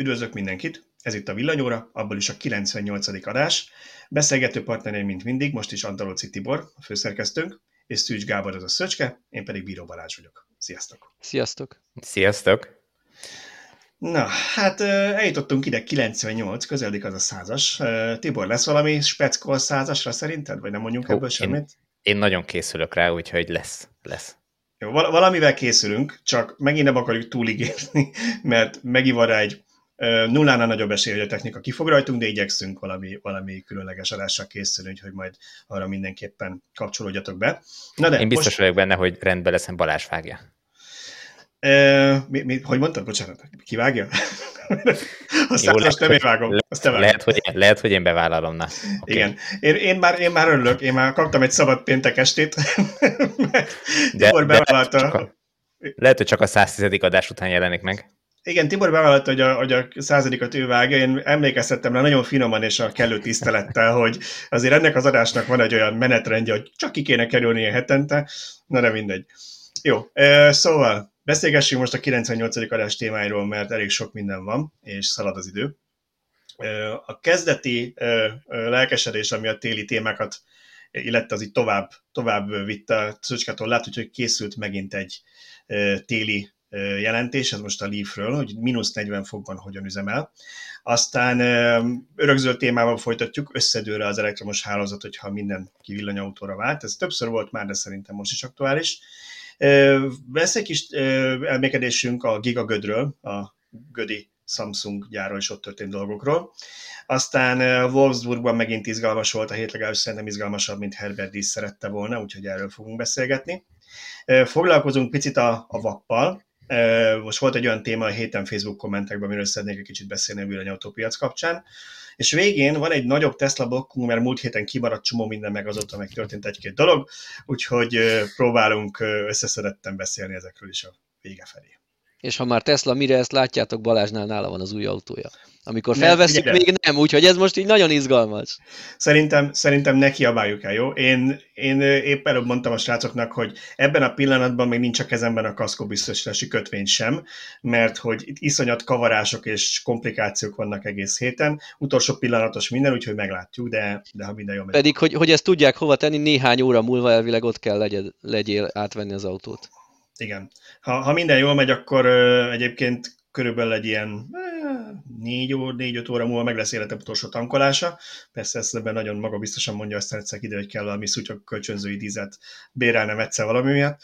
Üdvözlök mindenkit! Ez itt a Villanyóra, abból is a 98. adás. Beszélgető partnereim, mint mindig, most is Antalóci Tibor, a főszerkesztőnk, és Szűcs Gábor az a Szöcske, én pedig Bíró Balázs vagyok. Sziasztok! Sziasztok! Sziasztok! Na, hát eljutottunk ide 98, közeledik az a százas. Tibor, lesz valami speckol százasra szerinted, vagy nem mondjunk Hó, ebből semmit? Én, én nagyon készülök rá, úgyhogy lesz, lesz. Jó, valamivel készülünk, csak megint nem akarjuk túligérni, mert megivar rá egy nullánál nagyobb esély, hogy a technika kifog rajtunk, de igyekszünk valami, valami különleges adással készülni, hogy majd arra mindenképpen kapcsolódjatok be. Na de, Én biztos most... vagyok benne, hogy rendben leszem Balázs vágja. E, mi, mi, hogy mondtad? Bocsánat, kivágja? Aztán Jó, most nem én vágom. Azt te lehet, hogy én, lehet, hogy én bevállalom. Na. Okay. Igen. Én, én, már, én már örülök, én már kaptam egy szabad péntek estét, de, de bevállalta. Lehet, a, lehet, hogy csak a 110. adás után jelenik meg. Igen, Tibor bevállalta, hogy a, hogy a századikat ő vágja. Én emlékeztettem rá nagyon finoman és a kellő tisztelettel, hogy azért ennek az adásnak van egy olyan menetrendje, hogy csak ki kéne kerülni a hetente. Na de mindegy. Jó, szóval beszélgessünk most a 98. adás témáiról, mert elég sok minden van, és szalad az idő. A kezdeti lelkesedés, ami a téli témákat illetve az így tovább, tovább vitte Szöcskától, lát, hogy készült megint egy téli jelentés, ez most a Leafről, hogy mínusz 40 fokban hogyan üzemel. Aztán örökzöld témával folytatjuk, összedőre az elektromos hálózat, hogyha minden kivillanyautóra vált. Ez többször volt már, de szerintem most is aktuális. Vesz egy kis elmékedésünk a Gigagödről, a Gödi Samsung gyáról és ott történt dolgokról. Aztán Wolfsburgban megint izgalmas volt a hét, legalábbis szerintem izgalmasabb, mint Herbert is szerette volna, úgyhogy erről fogunk beszélgetni. Foglalkozunk picit a, a vappal, most volt egy olyan téma a héten Facebook kommentekben, amiről szeretnék egy kicsit beszélni a villanyautópiac kapcsán. És végén van egy nagyobb Tesla blokkunk, mert múlt héten kimaradt csomó minden, meg azóta meg történt egy-két dolog, úgyhogy próbálunk összeszedetten beszélni ezekről is a vége felé. És ha már Tesla, mire ezt látjátok, Balázsnál nála van az új autója. Amikor felveszünk, ne, még nem, úgyhogy ez most így nagyon izgalmas. Szerintem, szerintem ne kiabáljuk el, jó? Én, én épp előbb mondtam a srácoknak, hogy ebben a pillanatban még nincs a kezemben a kaszkó biztosítási kötvény sem, mert hogy itt iszonyat kavarások és komplikációk vannak egész héten. Utolsó pillanatos minden, úgyhogy meglátjuk, de, de ha minden jó megy. Pedig, hogy, hogy ezt tudják hova tenni, néhány óra múlva elvileg ott kell legyél, legyél átvenni az autót. Igen. Ha, ha minden jól megy, akkor ö, egyébként körülbelül egy ilyen négy óra, négy-öt óra múlva meg lesz életem utolsó tankolása. Persze ezt ebben nagyon magabiztosan mondja, aztán egyszer ide, hogy kell valami szutyok kölcsönzői dízet bérelnem egyszer valami miatt,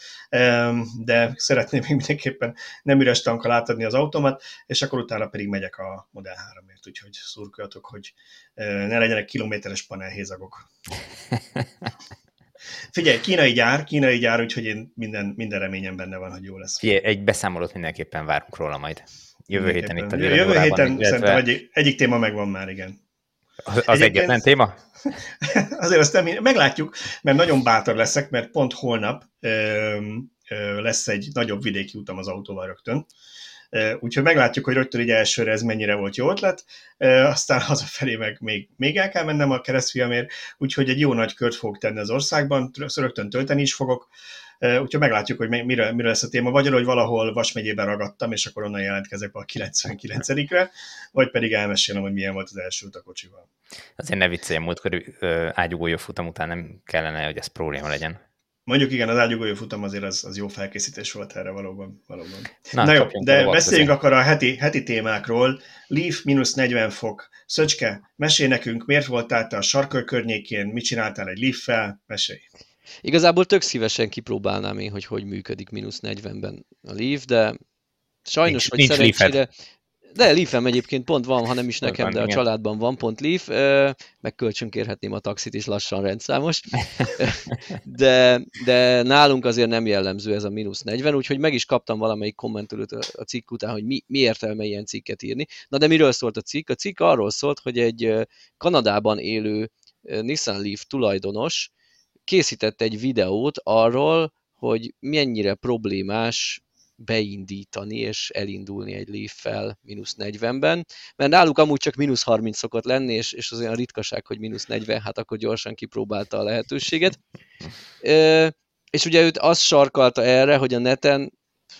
de szeretném még mindenképpen nem üres tankkal átadni az automat, és akkor utána pedig megyek a Model 3-ért, úgyhogy szurkoljatok, hogy ne legyenek kilométeres panelhézagok. Figyelj, kínai gyár, kínai gyár, úgyhogy én minden, minden reményem benne van, hogy jó lesz. Figyelj, egy beszámolót mindenképpen várunk róla majd. Jövő héten itt a Jövő héten illetve... szerintem egy, egyik téma megvan már, igen. Az, az egyetlen téma? Azért azt nem, meglátjuk, mert nagyon bátor leszek, mert pont holnap ö, ö, lesz egy nagyobb vidéki utam az autóval rögtön. Úgyhogy meglátjuk, hogy rögtön így elsőre ez mennyire volt jó ötlet, aztán hazafelé meg még, még el kell mennem a keresztfiamért, úgyhogy egy jó nagy kört fogok tenni az országban, rögtön tölteni is fogok, úgyhogy meglátjuk, hogy mire, mire lesz a téma, vagy hogy valahol Vas ragadtam, és akkor onnan jelentkezek a 99-re, vagy pedig elmesélem, hogy milyen volt az első út a kocsival. Azért ne vicceljem, múltkor ágyugójó futam után nem kellene, hogy ez probléma legyen. Mondjuk igen, az ágyugójó futam azért az, az jó felkészítés volt erre valóban. valóban. Na, Na jó, de beszéljünk akkor a heti, heti témákról. Leaf mínusz 40 fok. Szöcske, mesélj nekünk, miért voltál te a sarkör környékén, mit csináltál egy Leaf-fel? Mesélj. Igazából tök szívesen kipróbálnám én, hogy hogy működik mínusz 40-ben a Leaf, de sajnos, nincs, vagy nincs szerencsére, de Leaf-em egyébként pont van, ha nem is nekem, van, de igen. a családban van pont Leaf, meg kölcsönkérhetném a taxit is lassan rendszámos. De, de nálunk azért nem jellemző ez a mínusz 40, úgyhogy meg is kaptam valamelyik kommentülőt a cikk után, hogy mi, mi értelme ilyen cikket írni. Na de miről szólt a cikk? A cikk arról szólt, hogy egy Kanadában élő Nissan Leaf tulajdonos készített egy videót arról, hogy mennyire problémás beindítani és elindulni egy Leaf-fel mínusz 40-ben, mert náluk amúgy csak mínusz 30 szokott lenni, és, és az olyan ritkaság, hogy mínusz 40, hát akkor gyorsan kipróbálta a lehetőséget. E, és ugye őt azt sarkalta erre, hogy a neten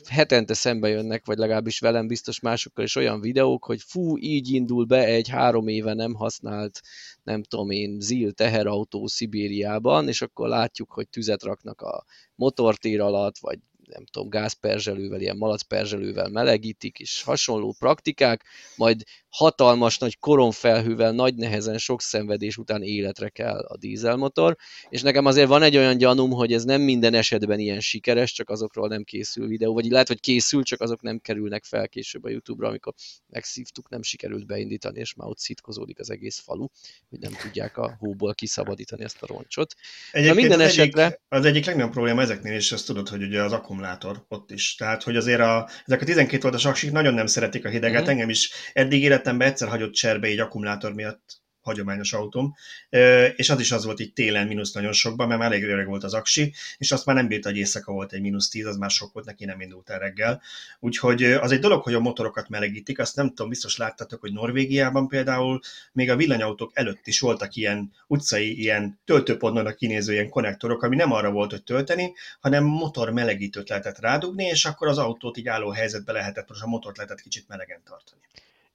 hetente szembe jönnek, vagy legalábbis velem biztos másokkal is olyan videók, hogy fú, így indul be egy három éve nem használt, nem tudom én, ZIL teherautó Szibériában, és akkor látjuk, hogy tüzet raknak a motortér alatt, vagy nem tudom, gázperzselővel, ilyen malacperzselővel melegítik, és hasonló praktikák, majd hatalmas nagy koronfelhővel, nagy nehezen, sok szenvedés után életre kell a dízelmotor, és nekem azért van egy olyan gyanúm, hogy ez nem minden esetben ilyen sikeres, csak azokról nem készül videó, vagy lehet, hogy készül, csak azok nem kerülnek fel később a YouTube-ra, amikor megszívtuk, nem sikerült beindítani, és már ott szitkozódik az egész falu, hogy nem tudják a hóból kiszabadítani ezt a roncsot. Egyébként Na minden az esetre... Egyik, az egyik legnagyobb probléma ezeknél is, azt tudod, hogy ugye az akkumulátor ott is. Tehát, hogy azért a, ezek a 12 voltos aksik nagyon nem szeretik a hideget, mm-hmm. engem is eddig életemben egyszer hagyott cserbe egy akkumulátor miatt hagyományos autóm, és az is az volt így télen mínusz nagyon sokban, mert már elég öreg volt az aksi, és azt már nem bírta, hogy éjszaka volt egy mínusz 10, az már sok volt, neki nem indult el reggel. Úgyhogy az egy dolog, hogy a motorokat melegítik, azt nem tudom, biztos láttatok, hogy Norvégiában például még a villanyautók előtt is voltak ilyen utcai, ilyen töltőpontnak kinéző ilyen konnektorok, ami nem arra volt, hogy tölteni, hanem motor melegítőt lehetett rádugni, és akkor az autót így álló helyzetbe lehetett, most a motort lehetett kicsit melegen tartani.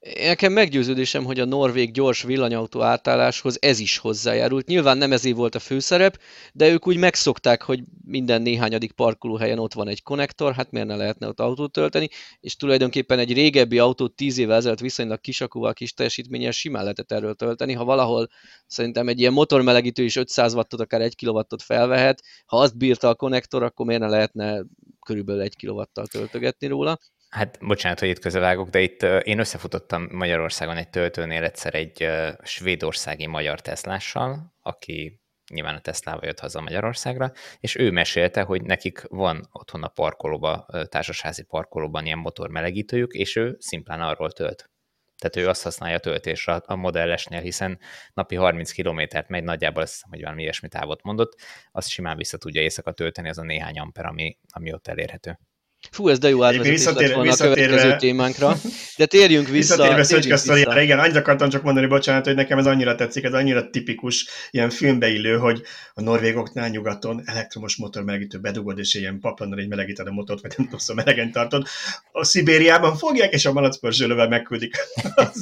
Nekem meggyőződésem, hogy a norvég gyors villanyautó átálláshoz ez is hozzájárult. Nyilván nem ezé volt a főszerep, de ők úgy megszokták, hogy minden néhányadik parkolóhelyen ott van egy konnektor, hát miért ne lehetne ott autót tölteni, és tulajdonképpen egy régebbi autót 10 évvel ezelőtt viszonylag kisakúval, kis teljesítménnyel simán lehetett erről tölteni. Ha valahol szerintem egy ilyen motormelegítő is 500 wattot, akár 1 kW-ot felvehet, ha azt bírta a konnektor, akkor miért ne lehetne körülbelül 1 kW-tal töltögetni róla. Hát bocsánat, hogy itt közevágok, de itt én összefutottam Magyarországon egy töltőnél egyszer egy svédországi magyar Teslással, aki nyilván a Teslával jött haza Magyarországra, és ő mesélte, hogy nekik van otthon a parkolóba, társasházi parkolóban ilyen motormelegítőjük, és ő szimplán arról tölt. Tehát ő azt használja a töltésre a modellesnél, hiszen napi 30 kilométert megy, nagyjából azt hiszem, hogy valami ilyesmi távot mondott, azt simán vissza tudja éjszaka tölteni, az a néhány amper, ami, ami ott elérhető. Fú, ez de jó átvezetés lett volna a következő témánkra. De térjünk vissza. Visszatérve Szöcske sztoriára, igen, annyit akartam csak mondani, bocsánat, hogy nekem ez annyira tetszik, ez annyira tipikus, ilyen filmbeillő, hogy a norvégoknál nyugaton elektromos motor melegítő bedugod, és ilyen paplannal egy melegíted a motort, vagy nem tudsz, a melegen tartod. A Szibériában fogják, és a malacpörzsölővel megküldik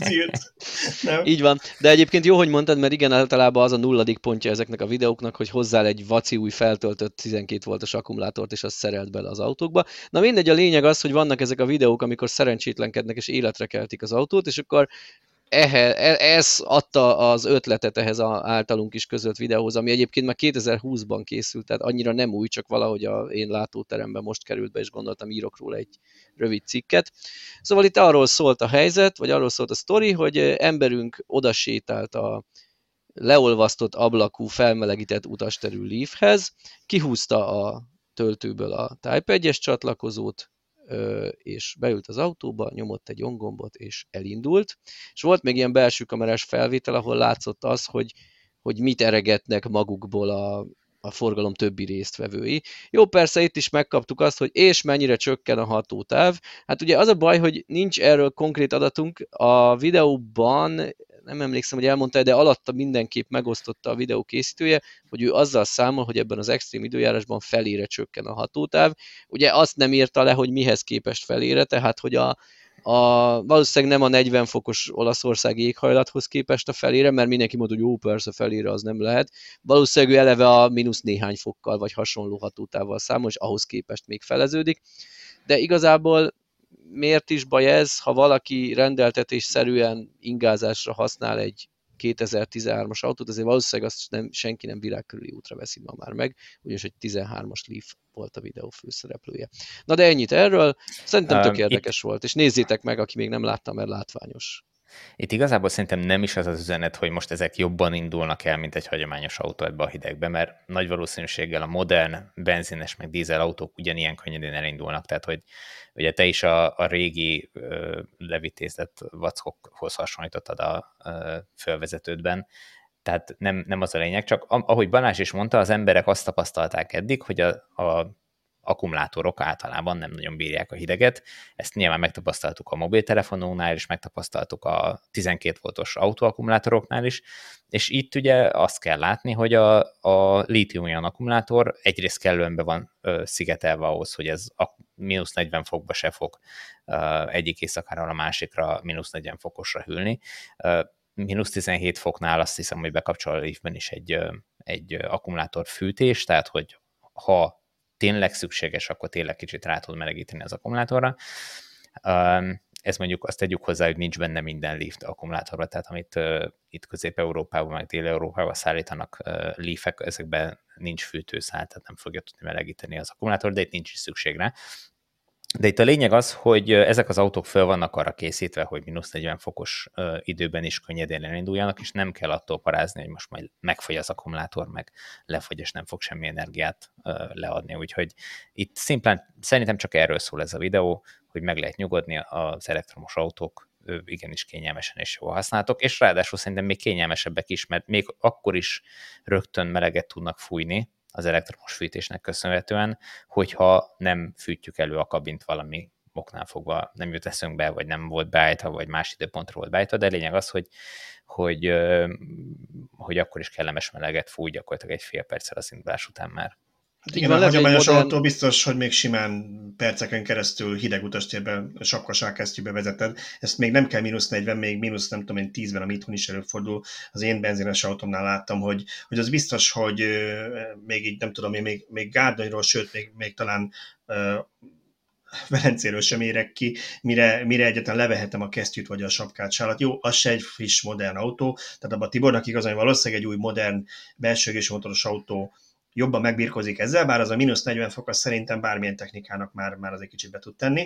Nem? Így van. De egyébként jó, hogy mondtad, mert igen, általában az a nulladik pontja ezeknek a videóknak, hogy hozzá egy vaci új feltöltött 12 voltos akkumulátort, és azt szerelt bele az autókba. Na mindegy, a lényeg az, hogy vannak ezek a videók, amikor szerencsétlenkednek és életre keltik az autót, és akkor ehe, ez adta az ötletet ehhez az általunk is közölt videóhoz, ami egyébként már 2020-ban készült, tehát annyira nem új, csak valahogy a én látóteremben most került be, és gondoltam írok róla egy rövid cikket. Szóval itt arról szólt a helyzet, vagy arról szólt a sztori, hogy emberünk odasétált a leolvasztott ablakú, felmelegített utasterű Leafhez, kihúzta a töltőből a Type 1-es csatlakozót, és beült az autóba, nyomott egy ongombot, és elindult. És volt még ilyen belső kamerás felvétel, ahol látszott az, hogy, hogy mit eregetnek magukból a, a forgalom többi résztvevői. Jó, persze itt is megkaptuk azt, hogy és mennyire csökken a hatótáv. Hát ugye az a baj, hogy nincs erről konkrét adatunk. A videóban nem emlékszem, hogy elmondta, de alatta mindenképp megosztotta a videó készítője, hogy ő azzal számol, hogy ebben az extrém időjárásban felére csökken a hatótáv. Ugye azt nem írta le, hogy mihez képest felére, tehát hogy a, a, valószínűleg nem a 40 fokos olaszországi éghajlathoz képest a felére, mert mindenki mondta, hogy jó, persze felére az nem lehet. Valószínűleg ő eleve a mínusz néhány fokkal vagy hasonló hatótával számol, és ahhoz képest még feleződik. De igazából miért is baj ez, ha valaki rendeltetésszerűen ingázásra használ egy 2013-as autót, azért valószínűleg azt nem, senki nem világ körüli útra veszi ma már meg, ugyanis egy 13-as Leaf volt a videó főszereplője. Na de ennyit erről, szerintem tök érdekes um, volt, és nézzétek meg, aki még nem látta, mert látványos. Itt igazából szerintem nem is az az üzenet, hogy most ezek jobban indulnak el, mint egy hagyományos autó ebbe a hidegbe, mert nagy valószínűséggel a modern benzines meg dízel autók ugyanilyen könnyedén elindulnak, tehát hogy ugye te is a, a régi ö, levitézett vackokhoz hasonlítottad a ö, fölvezetődben, tehát nem, nem az a lényeg, csak ahogy Balázs is mondta, az emberek azt tapasztalták eddig, hogy a, a akkumulátorok általában nem nagyon bírják a hideget. Ezt nyilván megtapasztaltuk a mobiltelefonónál is, megtapasztaltuk a 12 voltos autóakkumulátoroknál is, és itt ugye azt kell látni, hogy a, a lítium akkumulátor egyrészt kellően be van ö, szigetelve ahhoz, hogy ez a, mínusz 40 fokba se fog egyik éjszakára a másikra mínusz 40 fokosra hűlni. Mínusz 17 foknál azt hiszem, hogy bekapcsol a Leafben is egy, egy akkumulátor fűtés, tehát hogy ha tényleg szükséges, akkor tényleg kicsit rá tud melegíteni az akkumulátorra ez mondjuk azt tegyük hozzá, hogy nincs benne minden lift akkumulátorban, tehát amit itt Közép-Európában, meg Dél-Európában szállítanak leafek, ezekben nincs fűtőszál, tehát nem fogja tudni melegíteni az akkumulátor, de itt nincs is szükség rá. De itt a lényeg az, hogy ezek az autók föl vannak arra készítve, hogy mínusz 40 fokos időben is könnyedén elinduljanak, és nem kell attól parázni, hogy most majd megfogy az akkumulátor, meg lefogy, és nem fog semmi energiát leadni. Úgyhogy itt szimplán szerintem csak erről szól ez a videó, hogy meg lehet nyugodni, az elektromos autók igenis kényelmesen és jól használhatók, és ráadásul szerintem még kényelmesebbek is, mert még akkor is rögtön meleget tudnak fújni az elektromos fűtésnek köszönhetően, hogyha nem fűtjük elő a kabint valami oknál fogva nem jut eszünkbe, vagy nem volt beállítva, vagy más időpontra volt beállítva, de lényeg az, hogy, hogy, hogy akkor is kellemes meleget fúj gyakorlatilag egy fél perccel az indulás után már. Hát igen, a hagyományos modern... autó biztos, hogy még simán perceken keresztül hideg utastérben, sapkaságkesztyűbe vezeted. Ezt még nem kell mínusz 40, még mínusz nem tudom én 10-ben, ami itthon is előfordul. Az én benzines autómnál láttam, hogy, hogy az biztos, hogy még így nem tudom én, még, még gárdonyról, sőt, még, még talán uh, Velencéről sem érek ki, mire, mire egyetlen levehetem a kesztyűt vagy a sapkát sálat. Jó, az se egy friss, modern autó, tehát abban a Tibornak igazán valószínűleg egy új, modern, belső motoros autó jobban megbírkozik ezzel, bár az a mínusz 40 fok az szerintem bármilyen technikának már, már az egy kicsit be tud tenni,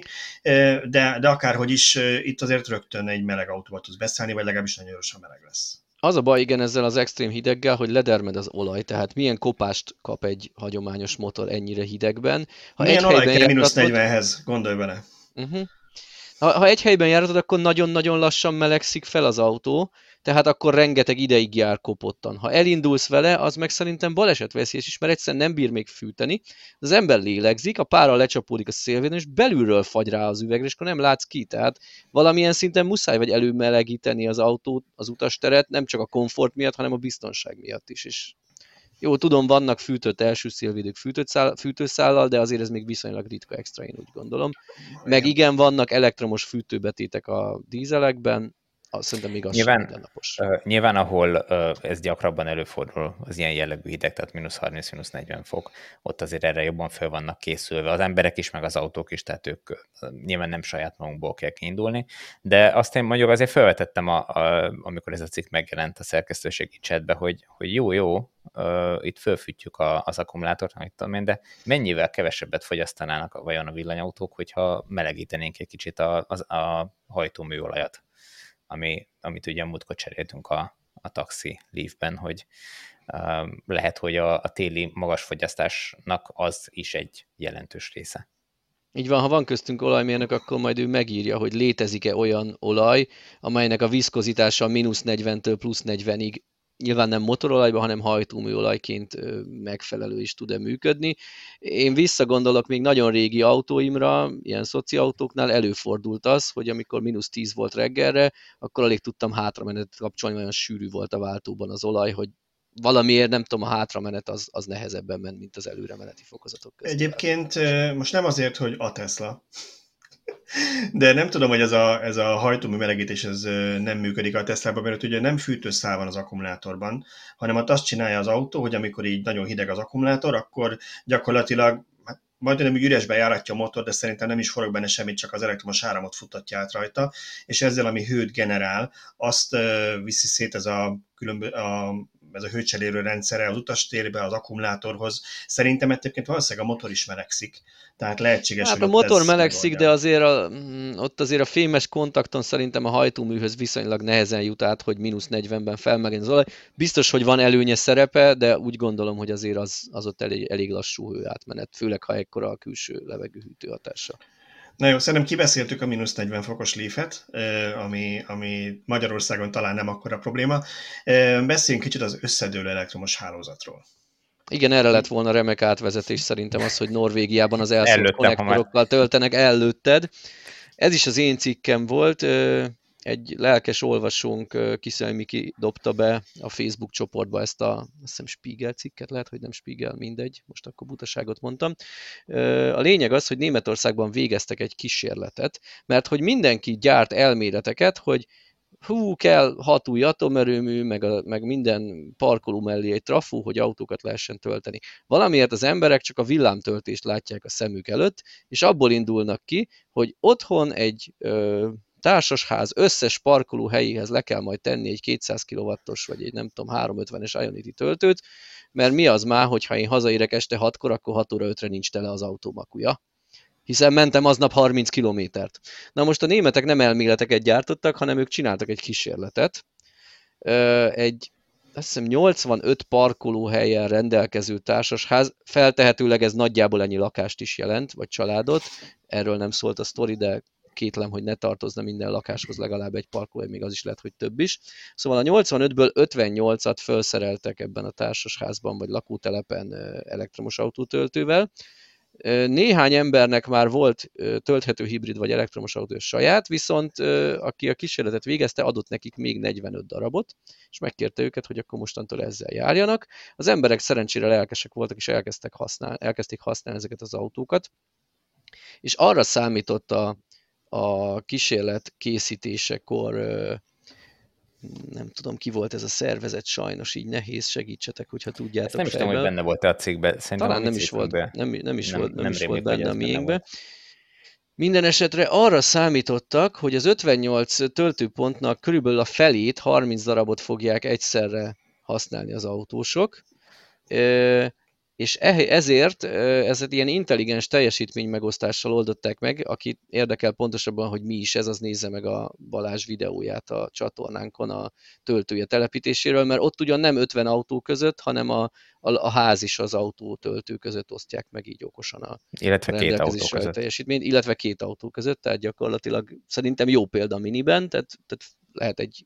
de, de akárhogy is itt azért rögtön egy meleg autóba tudsz beszállni, vagy legalábbis nagyon gyorsan meleg lesz. Az a baj igen ezzel az extrém hideggel, hogy ledermed az olaj, tehát milyen kopást kap egy hagyományos motor ennyire hidegben. Ha milyen egy olaj kell mínusz 40-hez, gondolj bele. Uh-huh. Ha, ha egy helyben járatod, akkor nagyon-nagyon lassan melegszik fel az autó, tehát akkor rengeteg ideig jár kopottan. Ha elindulsz vele, az meg szerintem balesetveszélyes is, mert egyszerűen nem bír még fűteni. Az ember lélegzik, a pára lecsapódik a szélvédőn, és belülről fagy rá az üvegre, és akkor nem látsz ki. Tehát valamilyen szinten muszáj vagy előmelegíteni az autót, az utasteret, nem csak a komfort miatt, hanem a biztonság miatt is. És jó, tudom, vannak fűtött első szélvédők fűtőszál, fűtőszállal, de azért ez még viszonylag ritka extra, én úgy gondolom. Meg igen, vannak elektromos fűtőbetétek a dízelekben, szerintem még az nyilván, mindennapos. Uh, nyilván, ahol uh, ez gyakrabban előfordul, az ilyen jellegű hideg, tehát mínusz 30, mínusz 40 fok, ott azért erre jobban fel vannak készülve az emberek is, meg az autók is, tehát ők uh, nyilván nem saját magunkból kell kiindulni, de azt én mondjuk azért felvetettem, a, a, amikor ez a cikk megjelent a szerkesztőségi chatbe, hogy, hogy jó, jó, itt fölfűtjük az akkumulátort, amit tudom én, de mennyivel kevesebbet fogyasztanának vajon a villanyautók, hogyha melegítenénk egy kicsit a, a, a hajtóműolajat ami, amit ugye múltkor cseréltünk a, a taxi Leafben, hogy lehet, hogy a, a téli magas fogyasztásnak az is egy jelentős része. Így van, ha van köztünk olajmérnök, akkor majd ő megírja, hogy létezik-e olyan olaj, amelynek a viszkozitása mínusz 40-től plusz 40-ig nyilván nem motorolajban, hanem hajtóműolajként megfelelő is tud-e működni. Én visszagondolok még nagyon régi autóimra, ilyen szoci autóknál előfordult az, hogy amikor mínusz 10 volt reggelre, akkor alig tudtam hátramenetet kapcsolni, olyan sűrű volt a váltóban az olaj, hogy valamiért nem tudom, a hátramenet az, az nehezebben ment, mint az előremeneti fokozatok között. Egyébként most nem azért, hogy a Tesla, de nem tudom, hogy ez a, ez a hajtómű melegítés ez nem működik a Teslában, mert ugye nem fűtőszál van az akkumulátorban, hanem azt csinálja az autó, hogy amikor így nagyon hideg az akkumulátor, akkor gyakorlatilag hát majdnem úgy üresbe járatja a motor, de szerintem nem is forog benne semmit, csak az elektromos áramot futatja át rajta, és ezzel, ami hőt generál, azt viszi szét ez a, különbö- a ez a hőcserélő rendszere az utastérbe, az akkumulátorhoz. Szerintem egyébként valószínűleg a motor is melegszik. Tehát lehetséges, hát a motor melegszik, de azért a, mm, ott azért a fémes kontakton szerintem a hajtóműhöz viszonylag nehezen jut át, hogy mínusz 40-ben felmegyen az olaj. Biztos, hogy van előnye szerepe, de úgy gondolom, hogy azért az, az ott elég, elég lassú hőátmenet, főleg ha ekkora a külső levegőhűtő hatása. Na jó, szerintem kibeszéltük a mínusz 40 fokos lífet, ami, ami Magyarországon talán nem akkora probléma. Beszéljünk kicsit az összedőlő elektromos hálózatról. Igen, erre lett volna remek átvezetés szerintem az, hogy Norvégiában az elszólt konnektorokkal töltenek előtted. Ez is az én cikkem volt. egy lelkes olvasónk, Kiszel Miki dobta be a Facebook csoportba ezt a, azt hiszem Spiegel cikket, lehet, hogy nem Spiegel, mindegy, most akkor butaságot mondtam. A lényeg az, hogy Németországban végeztek egy kísérletet, mert hogy mindenki gyárt elméleteket, hogy hú, kell hat új atomerőmű, meg, a, meg minden parkoló mellé egy trafú, hogy autókat lehessen tölteni. Valamiért az emberek csak a villámtöltést látják a szemük előtt, és abból indulnak ki, hogy otthon egy ö, társasház összes parkoló helyéhez le kell majd tenni egy 200 kW-os, vagy egy nem tudom, 350-es Ionity töltőt, mert mi az már, hogyha én hazaérek este 6-kor, akkor 6 óra 5-re nincs tele az autómakuja hiszen mentem aznap 30 kilométert. Na most a németek nem elméleteket gyártottak, hanem ők csináltak egy kísérletet. Egy azt hiszem 85 parkolóhelyen rendelkező társasház, feltehetőleg ez nagyjából ennyi lakást is jelent, vagy családot, erről nem szólt a sztori, de kétlem, hogy ne tartozna minden lakáshoz legalább egy parkolóhely, még az is lehet, hogy több is. Szóval a 85-ből 58-at felszereltek ebben a társasházban, vagy lakótelepen elektromos autótöltővel, néhány embernek már volt tölthető hibrid vagy elektromos autó saját, viszont aki a kísérletet végezte, adott nekik még 45 darabot, és megkérte őket, hogy akkor mostantól ezzel járjanak. Az emberek szerencsére lelkesek voltak, és elkezdtek használni, elkezdték használni ezeket az autókat, és arra számított a, a kísérlet készítésekor nem tudom, ki volt ez a szervezet, sajnos így nehéz, segítsetek, hogyha tudjátok. Ezt nem is tudom, hogy benne volt a cikkben. Szerintem Talán nem is, volt, nem, nem is nem, volt, nem, nem is volt benne a miénkben. Minden esetre arra számítottak, hogy az 58 töltőpontnak körülbelül a felét, 30 darabot fogják egyszerre használni az autósok, és ezért ez egy ilyen intelligens teljesítmény megosztással oldották meg, aki érdekel pontosabban, hogy mi is ez, az nézze meg a Balázs videóját a csatornánkon a töltője telepítéséről, mert ott ugyan nem 50 autó között, hanem a, a, a ház is az autó töltő között osztják meg így okosan a illetve két autó között. teljesítményt, illetve két autó között, tehát gyakorlatilag szerintem jó példa miniben, tehát, tehát lehet egy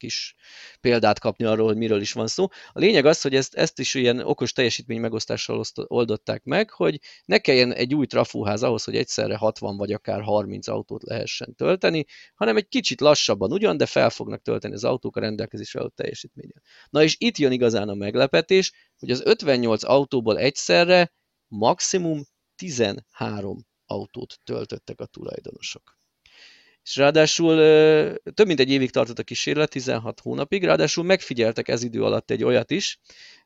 kis példát kapni arról, hogy miről is van szó. A lényeg az, hogy ezt, ezt is ilyen okos teljesítmény megosztással oldották meg, hogy ne kelljen egy új trafúház ahhoz, hogy egyszerre 60 vagy akár 30 autót lehessen tölteni, hanem egy kicsit lassabban ugyan, de fel fognak tölteni az autók a rendelkezésre adott teljesítményen. Na és itt jön igazán a meglepetés, hogy az 58 autóból egyszerre maximum 13 autót töltöttek a tulajdonosok és ráadásul több mint egy évig tartott a kísérlet, 16 hónapig, ráadásul megfigyeltek ez idő alatt egy olyat is,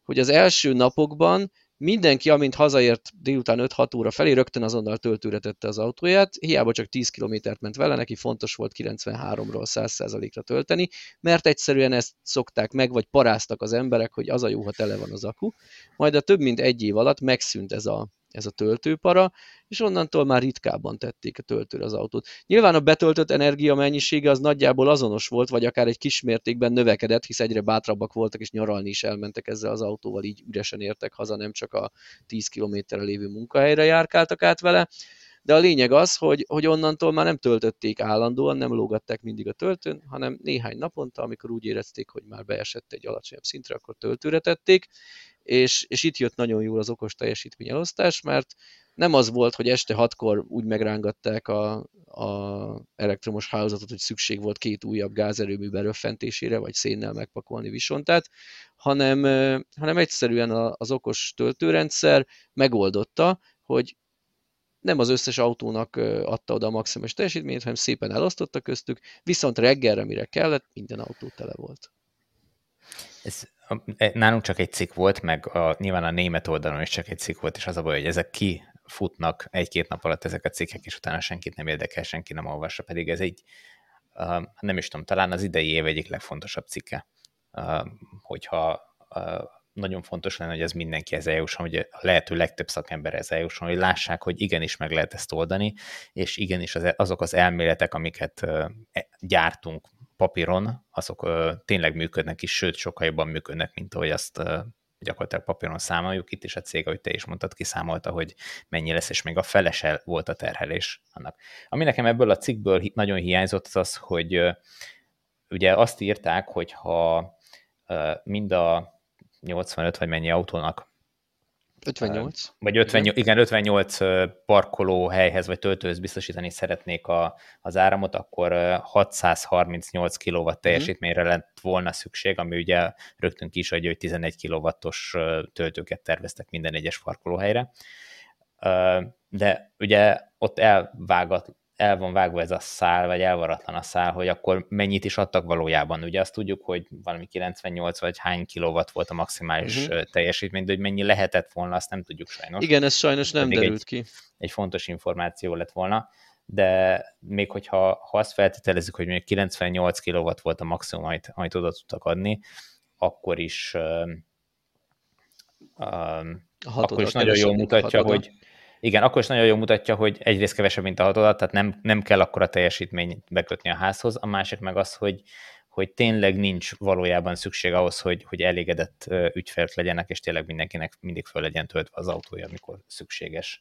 hogy az első napokban mindenki, amint hazaért délután 5-6 óra felé, rögtön azonnal töltőre tette az autóját, hiába csak 10 kilométert ment vele, neki fontos volt 93-ról 100%-ra tölteni, mert egyszerűen ezt szokták meg, vagy paráztak az emberek, hogy az a jó, ha tele van az akku. Majd a több mint egy év alatt megszűnt ez a, ez a töltőpara, és onnantól már ritkábban tették a töltőre az autót. Nyilván a betöltött energia mennyisége az nagyjából azonos volt, vagy akár egy kis mértékben növekedett, hisz egyre bátrabbak voltak, és nyaralni is elmentek ezzel az autóval, így üresen értek haza, nem csak a 10 kilométerre lévő munkahelyre járkáltak át vele. De a lényeg az, hogy, hogy onnantól már nem töltötték állandóan, nem lógatták mindig a töltőn, hanem néhány naponta, amikor úgy érezték, hogy már beesett egy alacsonyabb szintre, akkor töltőre tették, és, és itt jött nagyon jól az okos teljesítmény elosztás, mert nem az volt, hogy este hatkor úgy megrángatták a, a elektromos hálózatot, hogy szükség volt két újabb gázerőmű beröffentésére, vagy szénnel megpakolni visontát, hanem, hanem egyszerűen az okos töltőrendszer megoldotta, hogy nem az összes autónak adta oda a maximális teljesítményt, hanem szépen elosztotta köztük, viszont reggelre, mire kellett, minden autó tele volt. Ez nálunk csak egy cikk volt, meg a, nyilván a német oldalon is csak egy cikk volt, és az a baj, hogy ezek ki futnak egy-két nap alatt ezek a cikkek, és utána senkit nem érdekel, senki nem olvassa, pedig ez egy, nem is tudom, talán az idei év egyik legfontosabb cikke, hogyha nagyon fontos lenne, hogy ez mindenki ezzel jusson, hogy a lehető legtöbb szakember ezzel jusson, hogy lássák, hogy igenis meg lehet ezt oldani, és igenis az, azok az elméletek, amiket uh, gyártunk papíron, azok ö, tényleg működnek is, sőt, sokkal jobban működnek, mint ahogy azt ö, gyakorlatilag papíron számoljuk. Itt is a cég, ahogy te is mondtad, kiszámolta, hogy mennyi lesz, és még a felesel volt a terhelés annak. Ami nekem ebből a cikkből nagyon hiányzott, az az, hogy ö, ugye azt írták, hogy ha mind a 85 vagy mennyi autónak 58. Vagy 58, igen, 58 parkoló helyhez vagy töltőhöz biztosítani szeretnék a, az áramot, akkor 638 kW mhm. teljesítményre lett volna szükség, ami ugye rögtön ki is adja, hogy 11 kW-os töltőket terveztek minden egyes parkolóhelyre. De ugye ott elvágat, el van vágva ez a szál, vagy elvaratlan a szál, hogy akkor mennyit is adtak valójában. Ugye azt tudjuk, hogy valami 98 vagy hány kilowatt volt a maximális uh-huh. teljesítmény, de hogy mennyi lehetett volna, azt nem tudjuk sajnos. Igen, ez sajnos nem derült egy, ki. Egy fontos információ lett volna, de még hogyha ha azt feltételezzük, hogy még 98 kilowatt volt a maximum, amit, amit oda tudtak adni, akkor is um, akkor is nagyon jól mutatja, hogy igen, akkor is nagyon jól mutatja, hogy egyrészt kevesebb, mint a hatodat, tehát nem, nem kell akkor a teljesítményt bekötni a házhoz, a másik meg az, hogy, hogy tényleg nincs valójában szükség ahhoz, hogy, hogy elégedett ügyfelek legyenek, és tényleg mindenkinek mindig föl legyen töltve az autója, amikor szükséges.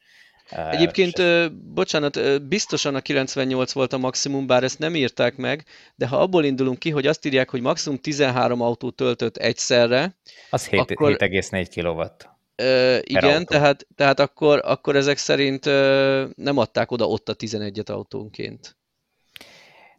Egyébként, uh, bocsánat, biztosan a 98 volt a maximum, bár ezt nem írták meg, de ha abból indulunk ki, hogy azt írják, hogy maximum 13 autó töltött egyszerre, az 7, akkor... 7,4 kW. Ö, igen, tehát, tehát akkor, akkor ezek szerint ö, nem adták oda ott a 11-et autónként.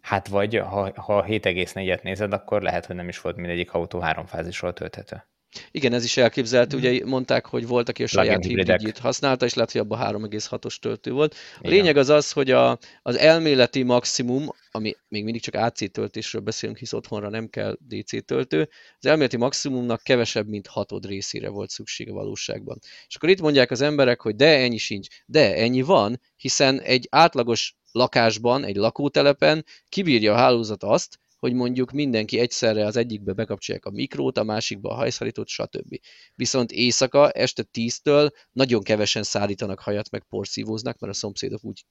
Hát vagy ha, ha 7,4-et nézed, akkor lehet, hogy nem is volt mindegyik autó háromfázisról tölthető. Igen, ez is elképzelhető. Ugye mondták, hogy volt, aki a saját hibridjét használta, és lehet, hogy abban 3,6-os töltő volt. A lényeg az az, hogy a, az elméleti maximum, ami még mindig csak AC töltésről beszélünk, hisz otthonra nem kell DC töltő, az elméleti maximumnak kevesebb, mint hatod részére volt szüksége valóságban. És akkor itt mondják az emberek, hogy de ennyi sincs, de ennyi van, hiszen egy átlagos lakásban, egy lakótelepen kibírja a hálózat azt, hogy mondjuk mindenki egyszerre az egyikbe bekapcsolják a mikrót, a másikba a hajszarítót, stb. Viszont éjszaka, este 10-től nagyon kevesen szállítanak hajat, meg porszívóznak, mert a szomszédok úgy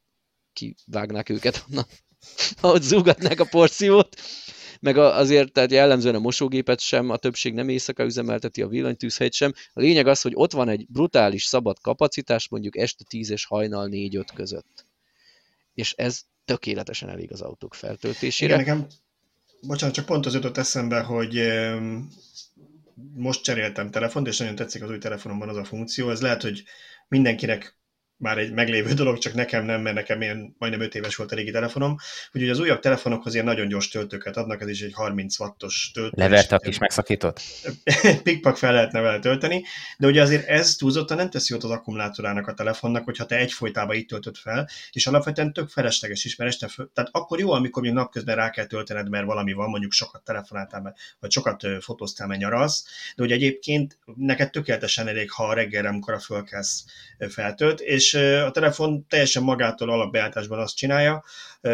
kivágnák őket onnan, ahogy zúgatnák a porszívót. Meg azért, tehát jellemzően a mosógépet sem, a többség nem éjszaka üzemelteti a villanytűzhelyt sem. A lényeg az, hogy ott van egy brutális szabad kapacitás, mondjuk este 10 és hajnal 4-5 között. És ez tökéletesen elég az autók feltöltésére. Igen, nekem bocsánat, csak pont az jutott eszembe, hogy most cseréltem telefont, és nagyon tetszik az új telefonomban az a funkció. Ez lehet, hogy mindenkinek már egy meglévő dolog, csak nekem nem, mert nekem ilyen majdnem 5 éves volt a régi telefonom. Úgyhogy az újabb telefonokhoz ilyen nagyon gyors töltőket adnak, ez is egy 30 wattos töltő. Leverte a kis megszakított? Pikpak fel lehetne vele tölteni, de ugye azért ez túlzottan nem teszi jót az akkumulátorának a telefonnak, hogyha te egyfolytában itt töltöd fel, és alapvetően tök felesleges is, mert este föl, tehát akkor jó, amikor még napközben rá kell töltened, mert valami van, mondjuk sokat telefonáltál, vagy sokat fotóztál, mert nyaralsz, de ugye egyébként neked tökéletesen elég, ha reggelre, amikor a fölkelsz feltölt, és a telefon teljesen magától alapbeállításban azt csinálja,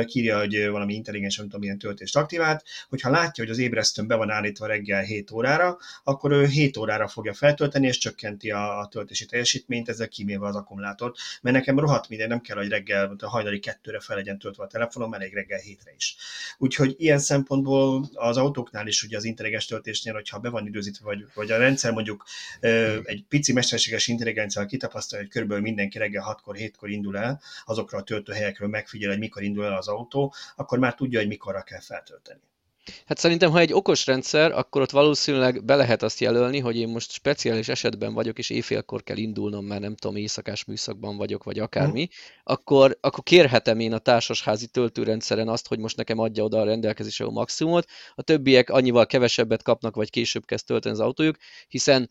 kírja, hogy valami intelligens, nem tudom, milyen töltést aktivált, hogyha látja, hogy az ébresztőn be van állítva reggel 7 órára, akkor ő 7 órára fogja feltölteni, és csökkenti a, a töltési teljesítményt, ezzel kímélve az akkumulátort. Mert nekem rohadt minden, nem kell, hogy reggel a hajnali kettőre fel legyen töltve a telefonom, elég reggel hétre is. Úgyhogy ilyen szempontból az autóknál is ugye az intelligens töltésnél, hogyha be van időzítve, vagy, vagy a rendszer mondjuk egy pici mesterséges intelligenciával kitapasztalja, hogy körülbelül mindenki reggel 6-kor, 7-kor indul el, azokra a töltőhelyekről megfigyel, hogy mikor indul el az autó, akkor már tudja, hogy mikorra kell feltölteni. Hát szerintem, ha egy okos rendszer, akkor ott valószínűleg be lehet azt jelölni, hogy én most speciális esetben vagyok, és éjfélkor kell indulnom, mert nem tudom, éjszakás műszakban vagyok, vagy akármi, hmm. akkor, akkor kérhetem én a társasházi töltőrendszeren azt, hogy most nekem adja oda a rendelkezésre a maximumot, a többiek annyival kevesebbet kapnak, vagy később kezd tölteni az autójuk, hiszen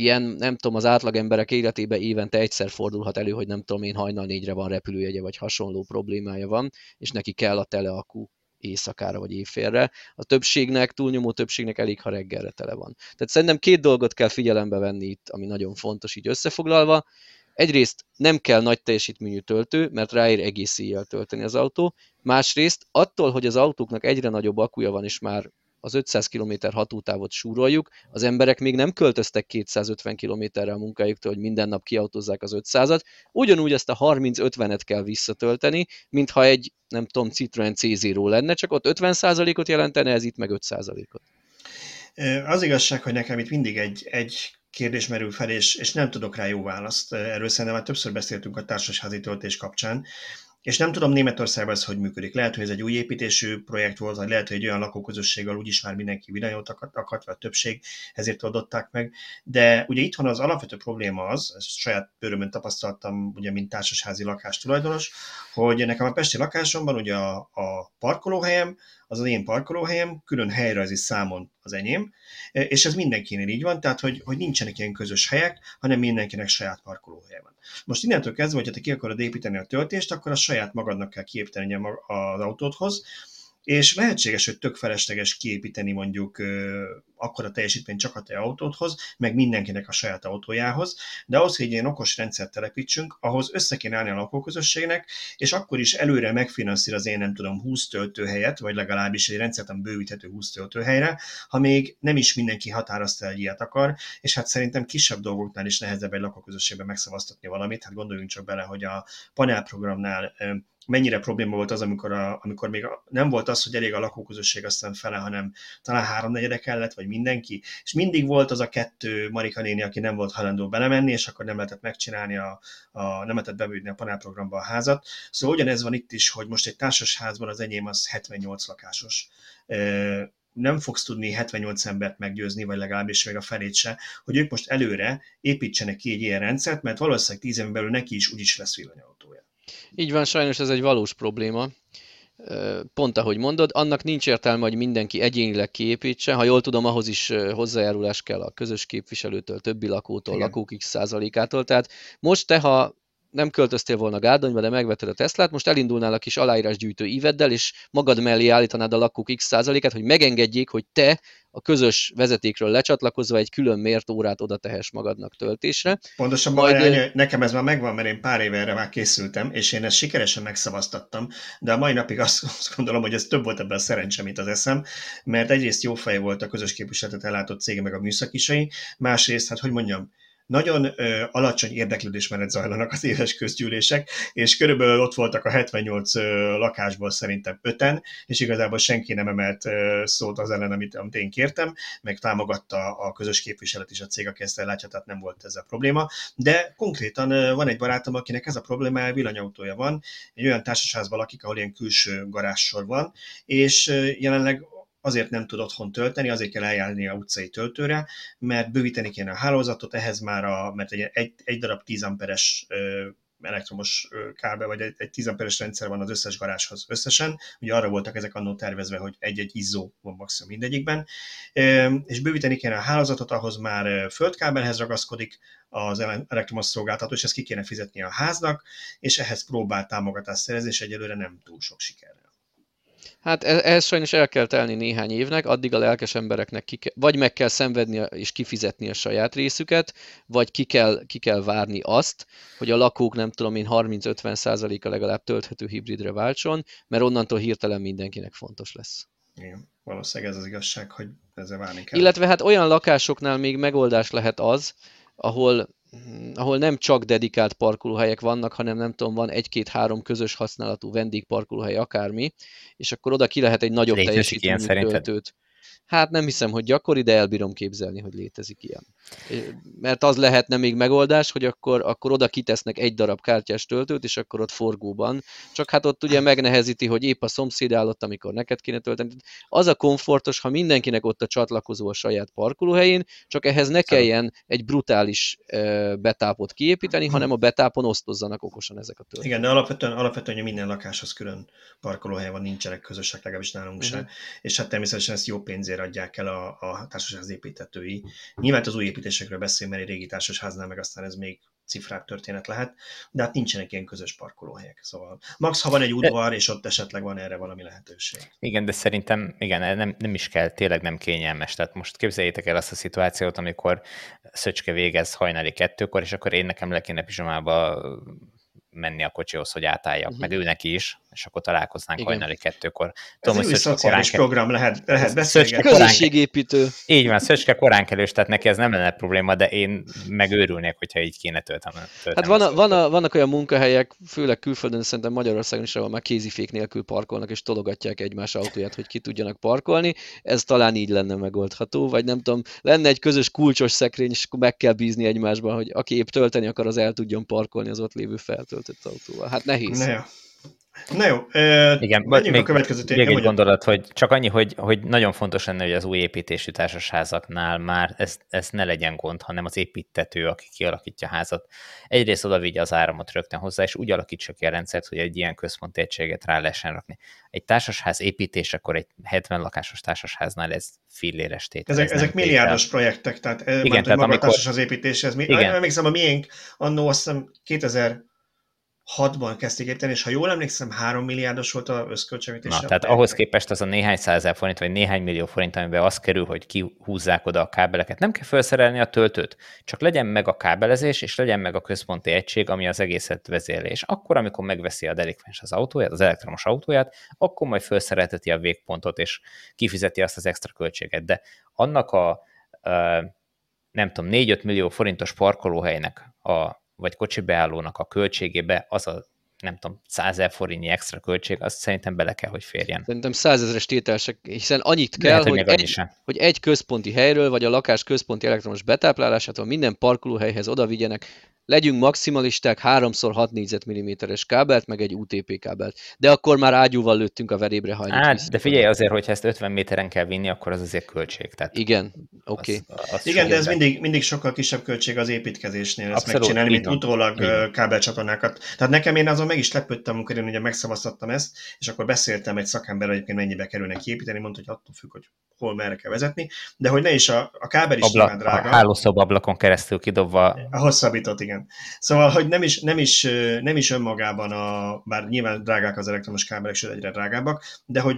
ilyen, nem tudom, az átlagemberek életében évente egyszer fordulhat elő, hogy nem tudom én hajnal négyre van repülőjegye, vagy hasonló problémája van, és neki kell a teleakú éjszakára vagy éjfélre. A többségnek, túlnyomó többségnek elég, ha reggelre tele van. Tehát szerintem két dolgot kell figyelembe venni itt, ami nagyon fontos így összefoglalva. Egyrészt nem kell nagy teljesítményű töltő, mert ráér egész éjjel tölteni az autó. Másrészt attól, hogy az autóknak egyre nagyobb akuja van, és már az 500 km hatótávot súroljuk, az emberek még nem költöztek 250 km-re a munkájuktól, hogy minden nap kiautozzák az 500-at, ugyanúgy ezt a 30-50-et kell visszatölteni, mintha egy, nem tudom, Citroen C0 lenne, csak ott 50%-ot jelentene, ez itt meg 5%-ot. Az igazság, hogy nekem itt mindig egy, egy kérdés merül fel, és, és nem tudok rá jó választ. Erről szerintem már többször beszéltünk a társasházi töltés kapcsán, és nem tudom Németországban ez hogy működik. Lehet, hogy ez egy új építésű projekt volt, vagy lehet, hogy egy olyan lakóközösséggel úgyis már mindenki villanyót akart, vagy a többség, ezért oldották meg. De ugye itthon az alapvető probléma az, ezt saját bőrömön tapasztaltam, ugye, mint társasházi lakás tulajdonos, hogy nekem a pesti lakásomban ugye a, a parkolóhelyem, az az én parkolóhelyem, külön helyrajzi számon az enyém, és ez mindenkinél így van, tehát hogy, hogy nincsenek ilyen közös helyek, hanem mindenkinek saját parkolóhelye van. Most innentől kezdve, hogyha te ki akarod építeni a töltést, akkor a saját magadnak kell kiépíteni az autódhoz, és lehetséges, hogy tök felesleges kiépíteni mondjuk akkor a teljesítmény csak a te autódhoz, meg mindenkinek a saját autójához, de ahhoz, hogy egy ilyen okos rendszert telepítsünk, ahhoz össze kéne állni a lakóközösségnek, és akkor is előre megfinanszír az én nem tudom 20 töltőhelyet, vagy legalábbis egy rendszert, bővíthető 20 töltőhelyre, ha még nem is mindenki határozta el, ilyet akar, és hát szerintem kisebb dolgoknál is nehezebb egy lakóközösségben megszavaztatni valamit, hát gondoljunk csak bele, hogy a panelprogramnál mennyire probléma volt az, amikor, a, amikor még nem volt az, hogy elég a lakóközösség aztán fele, hanem talán háromnegyede kellett, vagy mindenki, és mindig volt az a kettő Marika néni, aki nem volt hajlandó belemenni, és akkor nem lehetett megcsinálni, a, a, nem lehetett bevődni a panelprogramba a házat. Szóval ugyanez van itt is, hogy most egy társas házban az enyém az 78 lakásos nem fogsz tudni 78 embert meggyőzni, vagy legalábbis még a felét se, hogy ők most előre építsenek ki egy ilyen rendszert, mert valószínűleg 10 évben belül neki is úgyis lesz villanyautója. Így van, sajnos ez egy valós probléma. Pont ahogy mondod, annak nincs értelme, hogy mindenki egyénileg kiépítse. Ha jól tudom, ahhoz is hozzájárulás kell a közös képviselőtől, többi lakótól, Igen. lakók x százalékától. Tehát most te, ha nem költöztél volna Gárdonyba, de megvetted a Teslát, most elindulnál a kis aláírásgyűjtő íveddel, és magad mellé állítanád a lakók x százalékát, hogy megengedjék, hogy te a közös vezetékről lecsatlakozva egy külön mért órát oda tehess magadnak töltésre. Pontosabban Majd, nekem ez már megvan, mert én pár éve erre már készültem, és én ezt sikeresen megszavaztattam, de a mai napig azt, azt gondolom, hogy ez több volt ebben a szerencse, mint az eszem, mert egyrészt jó fej volt a közös képviseletet ellátott cég meg a műszakisai, másrészt, hát hogy mondjam, nagyon ö, alacsony érdeklődés mellett zajlanak az éves közgyűlések, és körülbelül ott voltak a 78 ö, lakásból szerintem öten, és igazából senki nem emelt ö, szót az ellen, amit, amit én kértem, meg támogatta a közös képviselet is a cég, aki ezt ellátja, tehát nem volt ez a probléma. De konkrétan ö, van egy barátom, akinek ez a probléma, villanyautója van, egy olyan társasházban lakik, ahol ilyen külső garássor van, és jelenleg azért nem tud otthon tölteni, azért kell eljárni a utcai töltőre, mert bővíteni kéne a hálózatot, ehhez már a, mert egy, egy, egy darab 10 amperes elektromos kábel, vagy egy, egy 10 amperes rendszer van az összes garázshoz összesen. Ugye arra voltak ezek annó tervezve, hogy egy-egy izzó van maximum mindegyikben. És bővíteni kéne a hálózatot, ahhoz már földkábelhez ragaszkodik az elektromos szolgáltató, és ezt ki kéne fizetni a háznak, és ehhez próbál támogatást szerezni, és egyelőre nem túl sok sikerrel. Hát ehhez sajnos el kell telni néhány évnek, addig a lelkes embereknek ki ke- vagy meg kell szenvedni és kifizetni a saját részüket, vagy ki kell, ki kell várni azt, hogy a lakók nem tudom én 30-50 százaléka legalább tölthető hibridre váltson, mert onnantól hirtelen mindenkinek fontos lesz. Igen, valószínűleg ez az igazság, hogy ezzel várni kell. Illetve hát olyan lakásoknál még megoldás lehet az, ahol ahol nem csak dedikált parkolóhelyek vannak, hanem nem tudom, van egy-két-három közös használatú vendégparkolóhely, akármi, és akkor oda ki lehet egy nagyobb teljesítményű töltőt. Hát nem hiszem, hogy gyakori, de elbírom képzelni, hogy létezik ilyen. Mert az lehetne még megoldás, hogy akkor, akkor oda kitesznek egy darab kártyás töltőt, és akkor ott forgóban. Csak hát ott ugye megnehezíti, hogy épp a szomszéd állott, amikor neked kéne tölteni. Az a komfortos, ha mindenkinek ott a csatlakozó a saját parkolóhelyén, csak ehhez ne kelljen egy brutális betápot kiépíteni, hanem a betápon osztozzanak okosan ezek a töltők. Igen, de alapvetően, alapvetően hogy minden lakáshoz külön parkolóhely van, nincsenek közösek, legalábbis nálunk uh-huh. se. És hát természetesen ezt jó pénzért adják el a, a társaság építetői. Nyilván az új építésekről beszélünk, mert egy régi társasháznál meg aztán ez még cifrább történet lehet, de hát nincsenek ilyen közös parkolóhelyek. Szóval max, ha van egy udvar, és ott esetleg van erre valami lehetőség. Igen, de szerintem igen, nem, nem is kell, tényleg nem kényelmes. Tehát most képzeljétek el azt a szituációt, amikor Szöcske végez hajnali kettőkor, és akkor én nekem le kéne pizsomába menni a kocsihoz, hogy átálljak, uh-huh. meg ő neki is, és akkor találkoznánk Igen. hajnali kettőkor. Tudom, Ez hogy szociális korán program lehet, lehet beszélni. Közösségépítő. Így van, Szöcske korán kelős, tehát neki ez nem lenne probléma, de én megőrülnék, hogyha így kéne töltem. Hát van a, van a, vannak olyan munkahelyek, főleg külföldön, szerintem Magyarországon is, ahol már kézifék nélkül parkolnak, és tologatják egymás autóját, hogy ki tudjanak parkolni. Ez talán így lenne megoldható, vagy nem tudom, lenne egy közös kulcsos szekrény, és meg kell bízni egymásban, hogy aki épp tölteni akar, az el tudjon parkolni az ott lévő feltöltött autóval. Hát nehéz. Ne. Na jó, Igen, még, a következő Még egy gondolat, hogy csak annyi, hogy, hogy nagyon fontos lenne, hogy az új építésű társasházaknál már ez, ez ne legyen gond, hanem az építető, aki kialakítja a házat, egyrészt oda vigye az áramot rögtön hozzá, és úgy alakítsa ki a rendszert, hogy egy ilyen központi egységet rá lehessen rakni. Egy társasház építésekor egy 70 lakásos társasháznál ez filléres tétel. Ezek, ez ezek milliárdos tétel. projektek, tehát, igen, mert, tehát maga amikor... a építés, ez mi, igen. emlékszem, a miénk annó azt hiszem 2000 6-ban kezdték építeni, és ha jól emlékszem, 3 milliárdos volt a összköltségvetés. Na, tehát ahhoz képest az a néhány százezer forint, vagy néhány millió forint, amiben az kerül, hogy kihúzzák oda a kábeleket, nem kell felszerelni a töltőt, csak legyen meg a kábelezés, és legyen meg a központi egység, ami az egészet vezérli. És akkor, amikor megveszi a delikvens az autóját, az elektromos autóját, akkor majd felszerelteti a végpontot, és kifizeti azt az extra költséget. De annak a nem tudom, 4-5 millió forintos parkolóhelynek a vagy kocsi beállónak a költségébe az a nem tudom, 100 forintnyi extra költség, azt szerintem bele kell, hogy férjen. Szerintem százezeres tételsek, hiszen annyit kell, Lehet, hogy, hogy, egy, hogy egy központi helyről, vagy a lakás központi elektromos betáplálásától minden parkolóhelyhez oda vigyenek legyünk maximalisták, 3x6 négyzetmilliméteres kábelt, meg egy UTP kábelt. De akkor már ágyúval lőttünk a verébre hajnít. Hát, de figyelj azért, hogyha ezt 50 méteren kell vinni, akkor az azért költség. Tehát Igen, oké. Okay. Igen, de ez mindig, mindig sokkal kisebb költség az építkezésnél ezt Abszolút, megcsinálni, mint utólag kábelcsatornákat. Tehát nekem én azon meg is lepődtem, amikor én ugye megszavaztattam ezt, és akkor beszéltem egy szakemberrel, egyébként mennyibe kerülne kiépíteni, mondta, hogy attól függ, hogy hol merre kell vezetni, de hogy ne is a, a kábel is Abla, drága. A hálószob ablakon keresztül kidobva. A hosszabbított, igen. Szóval, hogy nem is, nem is, nem is önmagában, a, bár nyilván drágák az elektromos kábelek, sőt egyre drágábbak, de hogy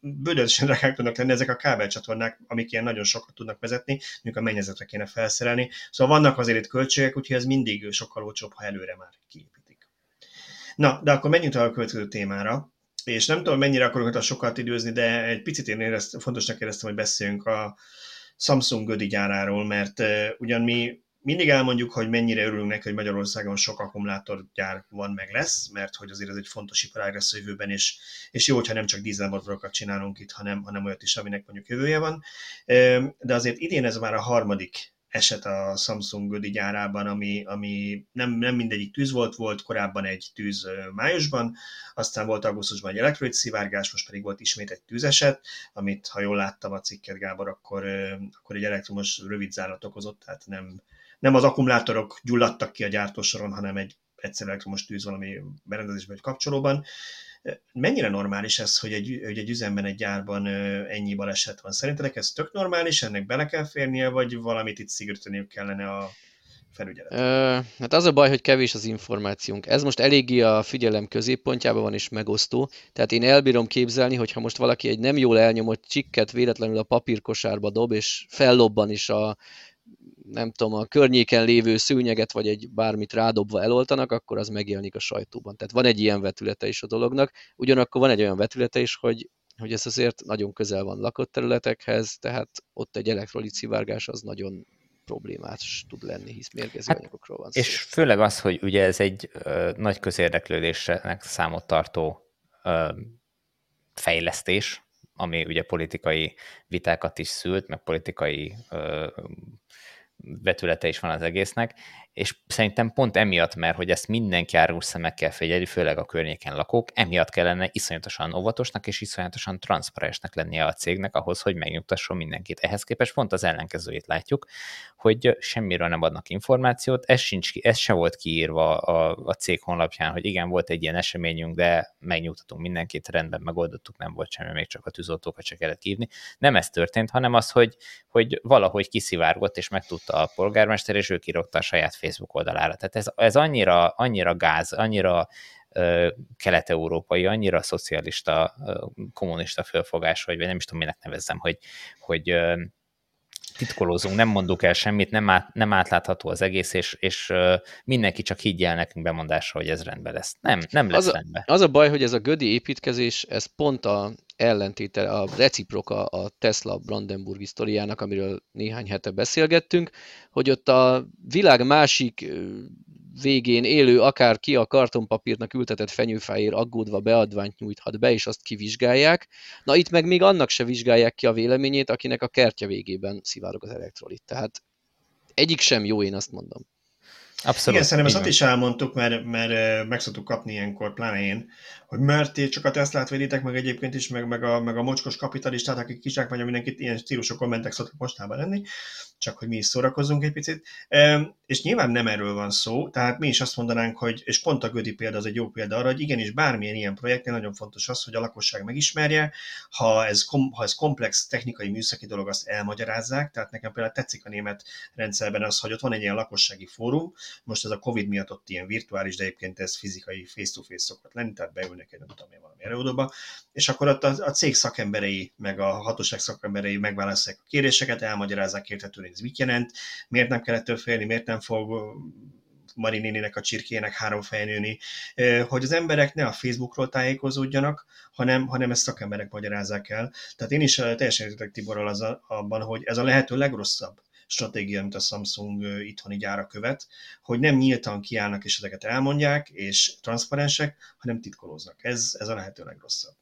bődösen drágák tudnak lenni ezek a kábelcsatornák, amik ilyen nagyon sokat tudnak vezetni, mondjuk a mennyezetre kéne felszerelni. Szóval vannak azért itt költségek, úgyhogy ez mindig sokkal olcsóbb, ha előre már kiépítik. Na, de akkor menjünk a következő témára, és nem tudom, mennyire akarok a sokat időzni, de egy picit én érezt, fontosnak éreztem, hogy beszéljünk a Samsung Gödi gyáráról, mert uh, ugyan mi mindig elmondjuk, hogy mennyire örülünk neki, hogy Magyarországon sok akkumulátorgyár van, meg lesz, mert hogy azért ez egy fontos iparág lesz a jövőben, és, és jó, hogyha nem csak dízelmotorokat csinálunk itt, hanem, hanem olyat is, aminek mondjuk jövője van. De azért idén ez már a harmadik eset a Samsung Gödi gyárában, ami, ami nem, nem mindegyik tűz volt, volt korábban egy tűz májusban, aztán volt augusztusban egy elektrolit szivárgás, most pedig volt ismét egy tűzeset, amit, ha jól láttam a cikket, Gábor, akkor, akkor egy elektromos rövid zárat okozott, tehát nem, nem az akkumulátorok gyulladtak ki a gyártósoron, hanem egy egyszer elektromos tűz valami berendezésben vagy kapcsolóban. Mennyire normális ez, hogy egy, hogy egy üzemben, egy gyárban ennyi baleset van? Szerintetek ez tök normális, ennek bele kell férnie, vagy valamit itt szigorítaniuk kellene a felügyelet? hát az a baj, hogy kevés az információnk. Ez most eléggé a figyelem középpontjában van és megosztó. Tehát én elbírom képzelni, hogy ha most valaki egy nem jól elnyomott csikket véletlenül a papírkosárba dob, és fellobban is a nem tudom, a környéken lévő szőnyeget vagy egy bármit rádobva eloltanak, akkor az megjelenik a sajtóban. Tehát van egy ilyen vetülete is a dolognak, ugyanakkor van egy olyan vetülete is, hogy, hogy ez azért nagyon közel van lakott területekhez, tehát ott egy elektrolit szivárgás az nagyon problémás tud lenni, hisz mérgező hát, anyagokról van szó. És főleg az, hogy ugye ez egy ö, nagy közérdeklődésnek számot tartó ö, fejlesztés, ami ugye politikai vitákat is szült, meg politikai ö, vetülete is van az egésznek, és szerintem pont emiatt, mert hogy ezt mindenki árus szemekkel figyeli, főleg a környéken lakók, emiatt kellene iszonyatosan óvatosnak és iszonyatosan transzparensnek lennie a cégnek ahhoz, hogy megnyugtasson mindenkit. Ehhez képest pont az ellenkezőjét látjuk, hogy semmiről nem adnak információt, ez, sincs, ez se volt kiírva a, a cég honlapján, hogy igen, volt egy ilyen eseményünk, de megnyugtatunk mindenkit, rendben megoldottuk, nem volt semmi, még csak a tűzoltókat csak kellett hívni. Nem ez történt, hanem az, hogy, hogy valahogy kiszivárgott, és megtudta a polgármester, és ő kirogta a saját Facebook oldalára. Tehát ez, ez annyira, annyira gáz, annyira kelet-európai, annyira szocialista, kommunista fölfogás, vagy nem is tudom, minek nevezzem, hogy, hogy titkolózunk, nem mondunk el semmit, nem, át, nem átlátható az egész, és, és mindenki csak higgyel nekünk bemondásra, hogy ez rendben lesz. Nem, nem lesz az rendben. A, az a baj, hogy ez a gödi építkezés, ez pont a ellentéte, a reciproka a Tesla Brandenburgi sztoriának, amiről néhány hete beszélgettünk, hogy ott a világ másik végén élő, akár ki a kartonpapírnak ültetett fenyőfáért aggódva beadványt nyújthat be, és azt kivizsgálják. Na itt meg még annak se vizsgálják ki a véleményét, akinek a kertje végében szivárog az elektrolit. Tehát egyik sem jó, én azt mondom. Abszolút. Igen, szerintem ezt is elmondtuk, mert, mert meg szoktuk kapni ilyenkor, pláne én, hogy mert ti csak a Teslát véditek, meg egyébként is, meg, meg, a, meg a mocskos kapitalistát, akik kisák vagy mindenkit, ilyen stílusok kommentek szoktak mostában lenni, csak hogy mi is szórakozzunk egy picit. És nyilván nem erről van szó, tehát mi is azt mondanánk, hogy, és pont a Gödi példa az egy jó példa arra, hogy igenis bármilyen ilyen projektnél nagyon fontos az, hogy a lakosság megismerje, ha ez, kom, ha ez komplex technikai műszaki dolog, azt elmagyarázzák, tehát nekem például tetszik a német rendszerben az, hogy ott van egy ilyen lakossági fórum, most ez a Covid miatt ott ilyen virtuális, de egyébként ez fizikai face-to-face szokott lenni, tehát beülnek egy, nem tudom én, valami előadóba, és akkor ott a, a cég szakemberei, meg a hatóság szakemberei megválaszolják a kéréseket, elmagyarázzák érthetően, hogy ez mit jelent, miért nem kellett félni, miért nem fog Marinénének a csirkének három fejnőni, hogy az emberek ne a Facebookról tájékozódjanak, hanem, hanem ezt szakemberek magyarázzák el. Tehát én is teljesen értetek Tiborral az a, abban, hogy ez a lehető legrosszabb stratégia, amit a Samsung itthoni gyára követ, hogy nem nyíltan kiállnak és ezeket elmondják, és transzparensek, hanem titkolóznak. Ez, ez a lehető legrosszabb.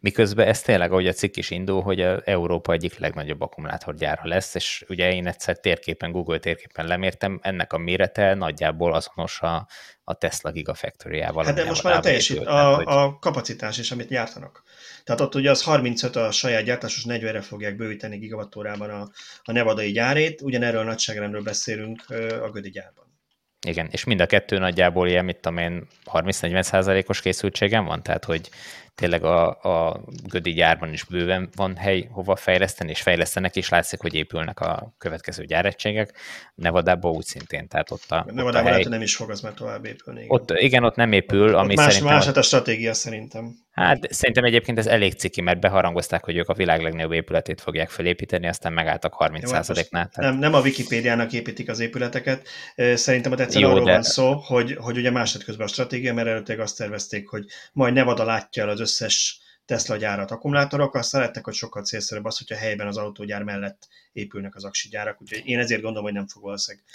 Miközben ez tényleg, ahogy a cikk is indul, hogy a Európa egyik legnagyobb akkumulátorgyára lesz, és ugye én egyszer térképen, Google térképen lemértem, ennek a mérete nagyjából azonos a, a Tesla Gigafactory-ával. Hát de most már a teljesít, a, hogy... a kapacitás is, amit gyártanak. Tehát ott ugye az 35 a saját gyártásos 40-re fogják bővíteni gigawattórában a, a nevadai gyárét, ugyanerről a nagyságrendről beszélünk a Gödi gyárban. Igen, és mind a kettő nagyjából ilyen, mit tudom én, 30-40 százalékos készültségem van, tehát hogy tényleg a, a Gödi gyárban is bőven van hely, hova fejleszteni, és fejlesztenek, és látszik, hogy épülnek a következő gyáregységek. Nevadában úgy szintén, tehát ott a, Nevadában a hely... nem is fog az már tovább épülni. Igen. Ott, igen, ott nem épül, ott ami más, szerintem... Más hát a stratégia szerintem. Hát szerintem egyébként ez elég ciki, mert beharangozták, hogy ők a világ legnagyobb épületét fogják felépíteni, aztán megálltak 30 hát nál Tehát... Nem, nem a Wikipédiának építik az épületeket, szerintem a egyszerűen arról de... van szó, hogy, hogy ugye másodközben a stratégia, mert előtte azt tervezték, hogy majd Nevada látja el az összes Tesla gyárat akkumulátorokkal, szerettek, hogy sokkal célszerűbb az, hogyha helyben az autógyár mellett épülnek az aksi gyárak, úgyhogy én ezért gondolom, hogy nem fog valószínűleg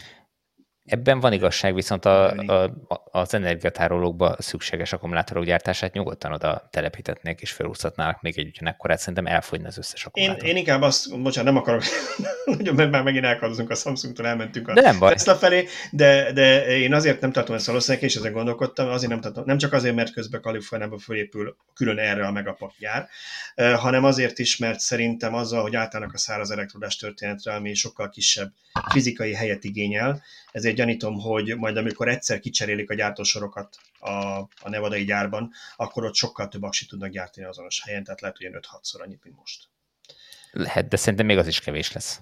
Ebben van igazság, viszont a, a, az energiatárolókba szükséges akkumulátorok gyártását nyugodtan oda telepítetnék és felúszhatnának még egy ugyanekkorát, szerintem elfogyna az összes akkumulátor. Én, én inkább azt, bocsánat, nem akarok, nagyon mert már megint elkapozunk a Samsungtól, elmentünk a de nem baj. Tesla felé, de, de én azért nem tartom ezt valószínűleg, és ezen gondolkodtam, azért nem tartom, nem csak azért, mert közben Kaliforniában fölépül külön erre a megapak gyár, hanem azért is, mert szerintem azzal, hogy átállnak a száraz elektrodás történetre, ami sokkal kisebb fizikai helyet igényel, ezért gyanítom, hogy majd amikor egyszer kicserélik a gyártósorokat a, a nevadai gyárban, akkor ott sokkal több aksit tudnak gyártani azonos helyen, tehát lehet, hogy 5-6-szor annyit, mint most. Lehet, de szerintem még az is kevés lesz.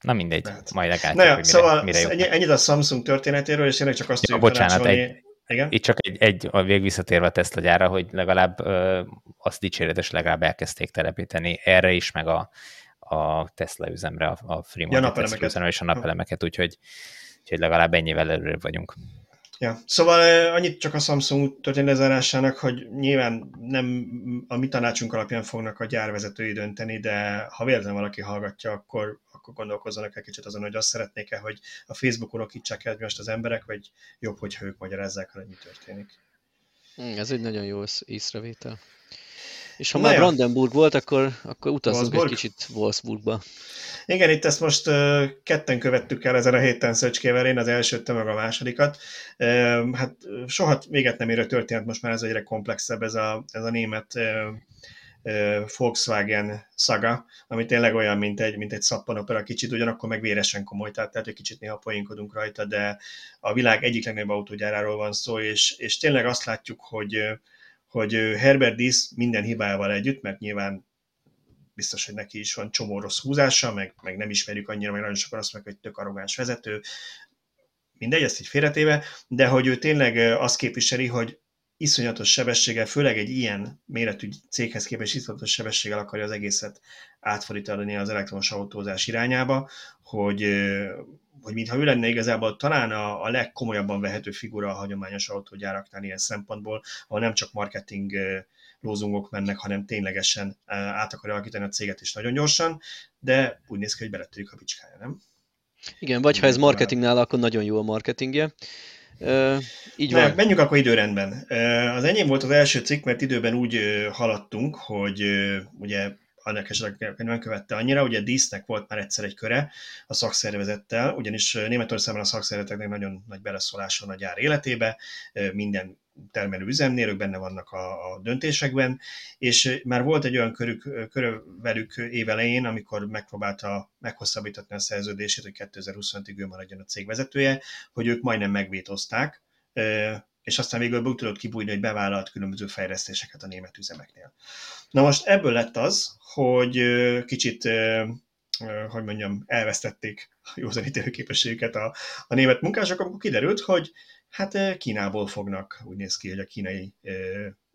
Na mindegy, Lehet. majd legalább. Na ja, mire, szóval mire ennyi, ennyit a Samsung történetéről, és tényleg csak azt ja, bocsánat, egy, igen? Itt csak egy, egy a vég visszatérve a Tesla gyára, hogy legalább ö, azt dicséretes legalább elkezdték telepíteni erre is, meg a, a Tesla üzemre, a, a Fremont ja, Tesla üzemre és a napelemeket, úgyhogy úgyhogy legalább ennyivel előrébb vagyunk. Ja, szóval annyit csak a Samsung történet lezárásának, hogy nyilván nem a mi tanácsunk alapján fognak a gyárvezetői dönteni, de ha véletlenül valaki hallgatja, akkor, akkor gondolkozzanak egy kicsit azon, hogy azt szeretnék-e, hogy a Facebookon okítsák el most az emberek, vagy jobb, hogyha ők magyarázzák, hogy mi történik. Hmm, ez egy nagyon jó észrevétel. És ha Na már Brandenburg volt, akkor, akkor utazzunk egy kicsit Wolfsburgba. Igen, itt ezt most uh, ketten követtük el ezen a héten Szöcskével, én az elsőt, te meg a másodikat. Uh, hát soha véget nem érő történet, most már ez egyre komplexebb ez a, ez a német uh, Volkswagen szaga, ami tényleg olyan, mint egy, mint egy szappanopera kicsit, ugyanakkor meg véresen komoly, tehát, tehát egy kicsit néha poénkodunk rajta, de a világ egyik legnagyobb autógyáráról van szó, és, és tényleg azt látjuk, hogy, hogy Herbert Diss minden hibával együtt, mert nyilván biztos, hogy neki is van csomó rossz húzása, meg, meg nem ismerjük annyira, meg nagyon sokan azt meg, hogy tök arrogáns vezető, mindegy, ezt így félretéve, de hogy ő tényleg azt képviseli, hogy iszonyatos sebességgel, főleg egy ilyen méretű céghez képest iszonyatos sebességgel akarja az egészet átfordítani az elektromos autózás irányába, hogy, hogy mintha ő lenne igazából talán a, a legkomolyabban vehető figura a hagyományos autógyáraknál ilyen szempontból, ahol nem csak marketing lózungok mennek, hanem ténylegesen át akarja alakítani a céget is nagyon gyorsan, de úgy néz ki, hogy beletörjük a bicskája, nem? Igen, vagy ha ez marketingnál, akkor nagyon jó a marketingje. Uh, így van. menjünk akkor időrendben. Az enyém volt az első cikk, mert időben úgy haladtunk, hogy ugye annak esetleg nem követte annyira, ugye Dísznek volt már egyszer egy köre a szakszervezettel, ugyanis Németországban a szakszervezeteknek nagyon nagy beleszólás van a gyár életébe, minden termelő üzemnél, ők benne vannak a, a döntésekben, és már volt egy olyan körük, körül velük évelején, amikor megpróbálta meghosszabbítatni a szerződését, hogy 2025-ig ő maradjon a cég vezetője, hogy ők majdnem megvétozták, és aztán végül úgy tudott kibújni, hogy bevállalt különböző fejlesztéseket a német üzemeknél. Na most ebből lett az, hogy kicsit, hogy mondjam, elvesztették a józanítélő képességüket a, a német munkások, akkor kiderült, hogy hát Kínából fognak, úgy néz ki, hogy a kínai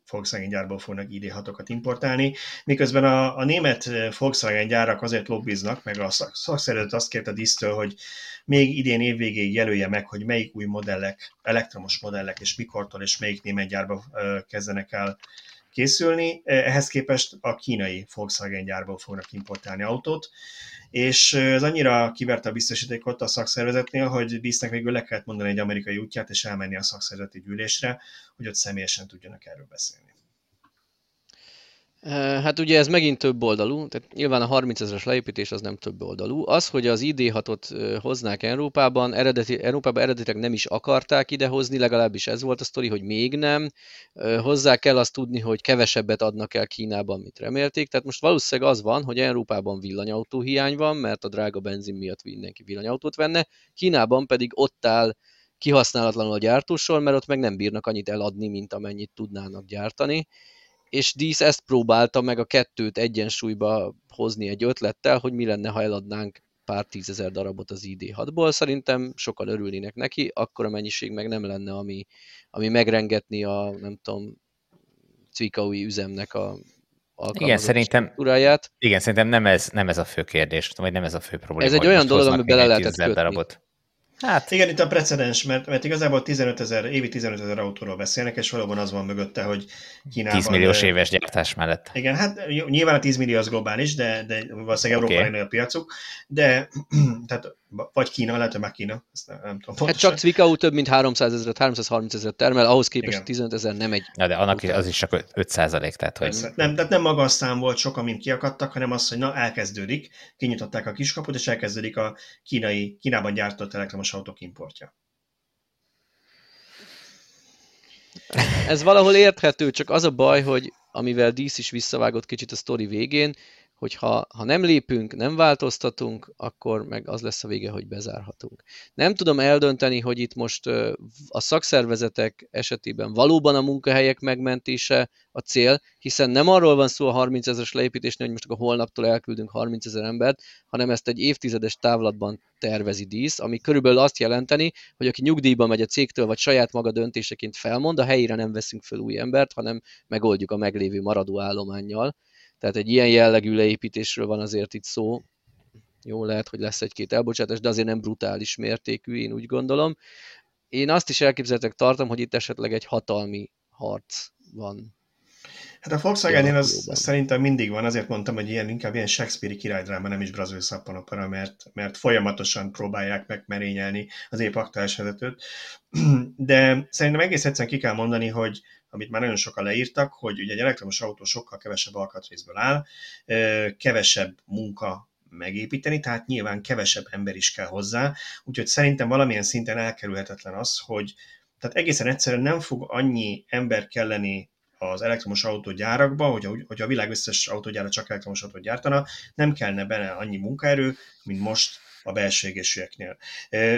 Volkswagen gyárból fognak ID6-okat importálni, miközben a, a német Volkswagen gyárak azért lobbiznak, meg a szakszervezet azt kérte Disztől, hogy még idén évvégéig jelölje meg, hogy melyik új modellek, elektromos modellek, és mikortól, és melyik német gyárba kezdenek el készülni. Ehhez képest a kínai Volkswagen gyárból fognak importálni autót, és ez annyira kiverte a biztosítékot a szakszervezetnél, hogy Dísznek végül le kellett mondani egy amerikai útját, és elmenni a szakszervezeti gyűlésre, hogy ott személyesen tudjanak erről beszélni. Hát ugye ez megint több oldalú, tehát nyilván a 30 ezeres leépítés az nem több oldalú. Az, hogy az ID6-ot hoznák Európában, eredeti, Európában eredetileg nem is akarták idehozni, legalábbis ez volt a sztori, hogy még nem. Hozzá kell azt tudni, hogy kevesebbet adnak el Kínában, mint remélték. Tehát most valószínűleg az van, hogy Európában villanyautó hiány van, mert a drága benzin miatt mindenki villanyautót venne, Kínában pedig ott áll kihasználatlanul a gyártósor, mert ott meg nem bírnak annyit eladni, mint amennyit tudnának gyártani és Dísz ezt próbálta meg a kettőt egyensúlyba hozni egy ötlettel, hogy mi lenne, ha eladnánk pár tízezer darabot az ID6-ból. Szerintem sokan örülnének neki, akkor a mennyiség meg nem lenne, ami, ami megrengetni a, nem tudom, Cvikaui üzemnek a igen, szerintem, igen, szerintem nem ez, nem ez a fő kérdés, vagy nem ez a fő probléma. Ez egy olyan dolog, ami bele lehetett kötni. Darabot. Hát igen, itt a precedens, mert, mert igazából 15 ezer, évi 15 ezer autóról beszélnek, és valóban az van mögötte, hogy Kínában... 10 milliós éves gyártás mellett. Igen, hát nyilván a 10 millió az globális, de, de valószínűleg okay. Európában a piacuk, de tehát vagy Kína, lehet, hogy már Kína, ezt nem, nem tudom. Hát csak Cvikau több mint 300 ezeret, 330 ezeret termel, ahhoz képest Igen. 15 ezer nem egy. Ja, de annak után. az is csak 5 százalék, tehát hogy... Nem, tehát nem magas szám volt sok, amint kiakadtak, hanem az, hogy na elkezdődik, kinyitották a kiskaput, és elkezdődik a kínai, Kínában gyártott elektromos autók importja. Ez valahol érthető, csak az a baj, hogy amivel Dísz is visszavágott kicsit a sztori végén, hogy ha, ha nem lépünk, nem változtatunk, akkor meg az lesz a vége, hogy bezárhatunk. Nem tudom eldönteni, hogy itt most a szakszervezetek esetében valóban a munkahelyek megmentése a cél, hiszen nem arról van szó a 30 ezeres leépítésnél, hogy most akkor holnaptól elküldünk 30 ezer embert, hanem ezt egy évtizedes távlatban tervezi dísz, ami körülbelül azt jelenteni, hogy aki nyugdíjba megy a cégtől, vagy saját maga döntéseként felmond, a helyére nem veszünk föl új embert, hanem megoldjuk a meglévő maradó állományjal tehát egy ilyen jellegű leépítésről van azért itt szó. Jó, lehet, hogy lesz egy-két elbocsátás, de azért nem brutális mértékű, én úgy gondolom. Én azt is elképzelhetek tartom, hogy itt esetleg egy hatalmi harc van. Hát a Volkswagen-nél az szerintem mindig van, azért mondtam, hogy ilyen, inkább ilyen Shakespeare-i királydráma, nem is brazil szappanopera, mert, mert folyamatosan próbálják megmerényelni az épp aktuális vezetőt. De szerintem egész egyszerűen ki kell mondani, hogy amit már nagyon sokan leírtak, hogy ugye egy elektromos autó sokkal kevesebb alkatrészből áll, kevesebb munka megépíteni, tehát nyilván kevesebb ember is kell hozzá, úgyhogy szerintem valamilyen szinten elkerülhetetlen az, hogy tehát egészen egyszerűen nem fog annyi ember kelleni az elektromos autógyárakba, hogy, hogy a világ összes autógyára csak elektromos autót gyártana, nem kellene benne annyi munkaerő, mint most a belső egészségeknél.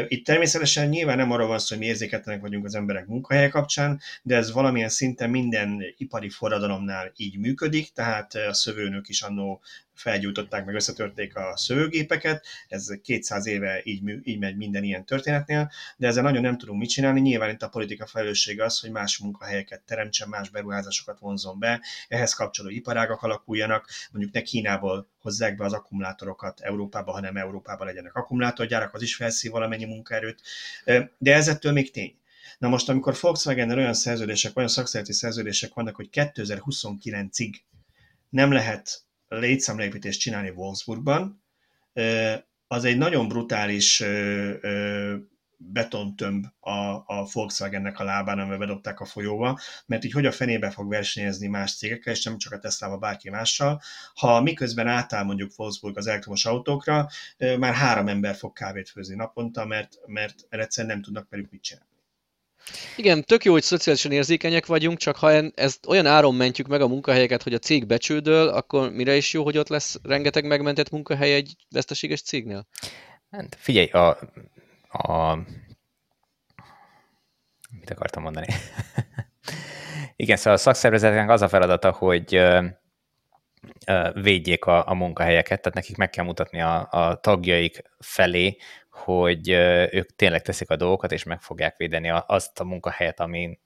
Itt természetesen nyilván nem arról van szó, hogy mi érzéketlenek vagyunk az emberek munkahelye kapcsán, de ez valamilyen szinten minden ipari forradalomnál így működik, tehát a szövőnök is annó felgyújtották, meg összetörték a szövőgépeket, ez 200 éve így, így megy minden ilyen történetnél, de ezzel nagyon nem tudunk mit csinálni. Nyilván itt a politika felelőssége az, hogy más munkahelyeket teremtsen, más beruházásokat vonzon be, ehhez kapcsolódó iparágak alakuljanak, mondjuk ne Kínából hozzák be az akkumulátorokat Európába, hanem Európában legyenek akkumulátorgyárak, az is felszív valamennyi munkaerőt, de ez ettől még tény. Na most, amikor volkswagen olyan szerződések, olyan szakszereti szerződések vannak, hogy 2029-ig nem lehet létszámleépítést csinálni Wolfsburgban, az egy nagyon brutális betontömb a, a Volkswagennek a lábán, amivel bedobták a folyóba, mert így hogy a fenébe fog versenyezni más cégekkel, és nem csak a Tesla-val, bárki mással. Ha miközben átáll mondjuk Wolfsburg az elektromos autókra, már három ember fog kávét főzni naponta, mert, mert egyszerűen nem tudnak velük mit csinálni. Igen, tök jó, hogy szociálisan érzékenyek vagyunk, csak ha ezt olyan áron mentjük meg a munkahelyeket, hogy a cég becsődöl, akkor mire is jó, hogy ott lesz rengeteg megmentett munkahely egy veszteséges cégnél? Hát figyelj, a, a... Mit akartam mondani? Igen, szóval a szakszervezeteknek az a feladata, hogy védjék a, a munkahelyeket, tehát nekik meg kell mutatni a, a tagjaik felé, hogy ők tényleg teszik a dolgokat, és meg fogják védeni azt a munkahelyet, ami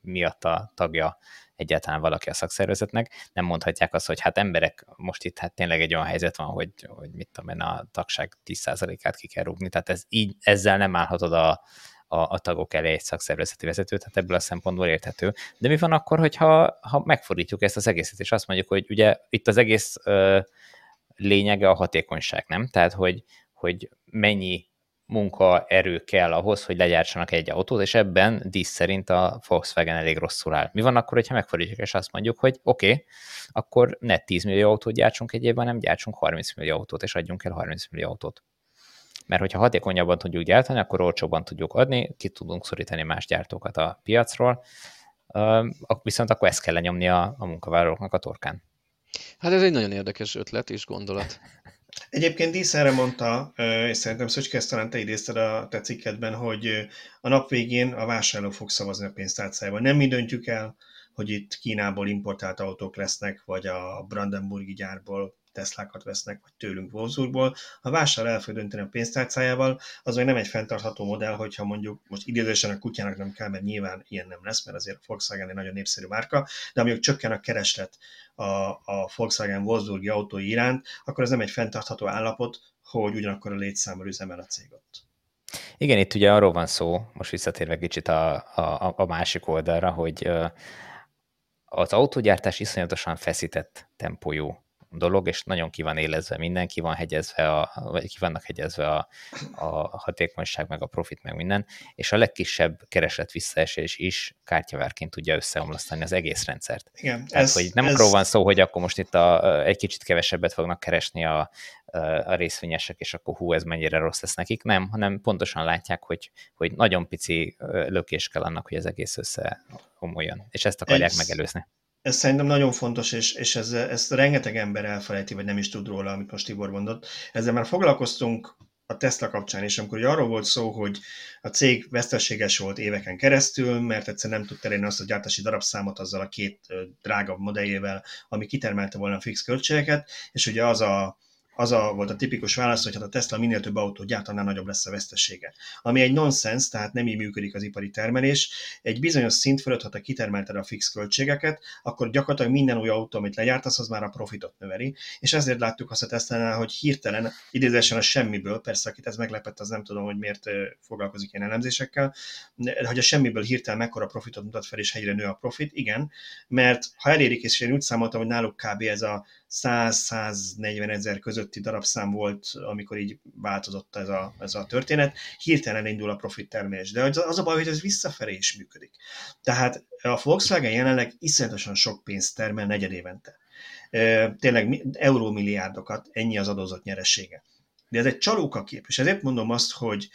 miatt a tagja egyáltalán valaki a szakszervezetnek. Nem mondhatják azt, hogy hát emberek, most itt hát tényleg egy olyan helyzet van, hogy, hogy mit tudom én, a tagság 10%-át ki kell rúgni, tehát ez így, ezzel nem állhatod a, a, a tagok elé egy szakszervezeti vezetőt, tehát ebből a szempontból érthető. De mi van akkor, hogyha ha megfordítjuk ezt az egészet, és azt mondjuk, hogy ugye itt az egész ö, lényege a hatékonyság, nem? Tehát, hogy, hogy mennyi munkaerő kell ahhoz, hogy legyártsanak egy autót, és ebben dísz szerint a Volkswagen elég rosszul áll. Mi van akkor, hogyha megfordítjuk, és azt mondjuk, hogy oké, okay, akkor ne 10 millió autót gyártsunk egy évben, nem gyártsunk 30 millió autót, és adjunk el 30 millió autót. Mert hogyha hatékonyabban tudjuk gyártani, akkor olcsóbban tudjuk adni, ki tudunk szorítani más gyártókat a piacról, viszont akkor ezt kell lenyomni a, a munkavállalóknak a torkán. Hát ez egy nagyon érdekes ötlet és gondolat. Egyébként Dísz erre mondta, és szerintem Szöcske, ezt talán te idézted a te cikketben, hogy a nap végén a vásárló fog szavazni a pénztárcájában. Nem mi döntjük el, hogy itt Kínából importált autók lesznek, vagy a Brandenburgi gyárból Teslákat vesznek, vagy tőlünk Wolfsburgból. Ha vásár el fog dönteni a pénztárcájával, az még nem egy fenntartható modell, hogyha mondjuk most idézősen a kutyának nem kell, mert nyilván ilyen nem lesz, mert azért a Volkswagen egy nagyon népszerű márka, de amíg csökken a kereslet a, a Volkswagen Wolfsburgi autói iránt, akkor ez nem egy fenntartható állapot, hogy ugyanakkor a létszámmal üzemel a cég ott. Igen, itt ugye arról van szó, most visszatérve kicsit a, a, a másik oldalra, hogy az autógyártás iszonyatosan feszített tempójú dolog, és nagyon ki van élezve mindenki, van hegyezve a, vagy ki vannak hegyezve a, a hatékonyság, meg a profit, meg minden, és a legkisebb kereslet visszaesés is kártyavárként tudja összeomlasztani az egész rendszert. Igen, Tehát, ez, hogy nem ez... arról van szó, hogy akkor most itt a, egy kicsit kevesebbet fognak keresni a, a részvényesek, és akkor hú, ez mennyire rossz lesz nekik, nem, hanem pontosan látják, hogy, hogy nagyon pici lökés kell annak, hogy az egész összeomoljon, és ezt akarják ez, megelőzni ez szerintem nagyon fontos, és, és ez, ezt rengeteg ember elfelejti, vagy nem is tud róla, amit most Tibor mondott. Ezzel már foglalkoztunk a Tesla kapcsán is, amikor arról volt szó, hogy a cég veszteséges volt éveken keresztül, mert egyszerűen nem tudta elérni azt a gyártási darabszámot azzal a két drágabb modelljével, ami kitermelte volna a fix költségeket, és ugye az a az a, volt a tipikus válasz, hogy hát a Tesla minél több autót gyárt, annál nagyobb lesz a vesztesége. Ami egy nonsens, tehát nem így működik az ipari termelés. Egy bizonyos szint fölött, ha te kitermelted a fix költségeket, akkor gyakorlatilag minden új autó, amit legyártasz, az már a profitot növeli. És ezért láttuk azt a tesla hogy hirtelen, idézésen a semmiből, persze akit ez meglepett, az nem tudom, hogy miért foglalkozik ilyen elemzésekkel, de hogy a semmiből hirtelen mekkora profitot mutat fel, és helyre nő a profit, igen, mert ha elérik, és én úgy számoltam, hogy náluk kb. ez a 100-140 ezer közötti darabszám volt, amikor így változott ez a, ez a történet, hirtelen indul a profit termelés. De az a baj, hogy ez visszafelé is működik. Tehát a Volkswagen jelenleg iszonyatosan sok pénzt termel negyed évente. Tényleg eurómilliárdokat, ennyi az adózott nyeressége. De ez egy csalóka kép, és ezért mondom azt, hogy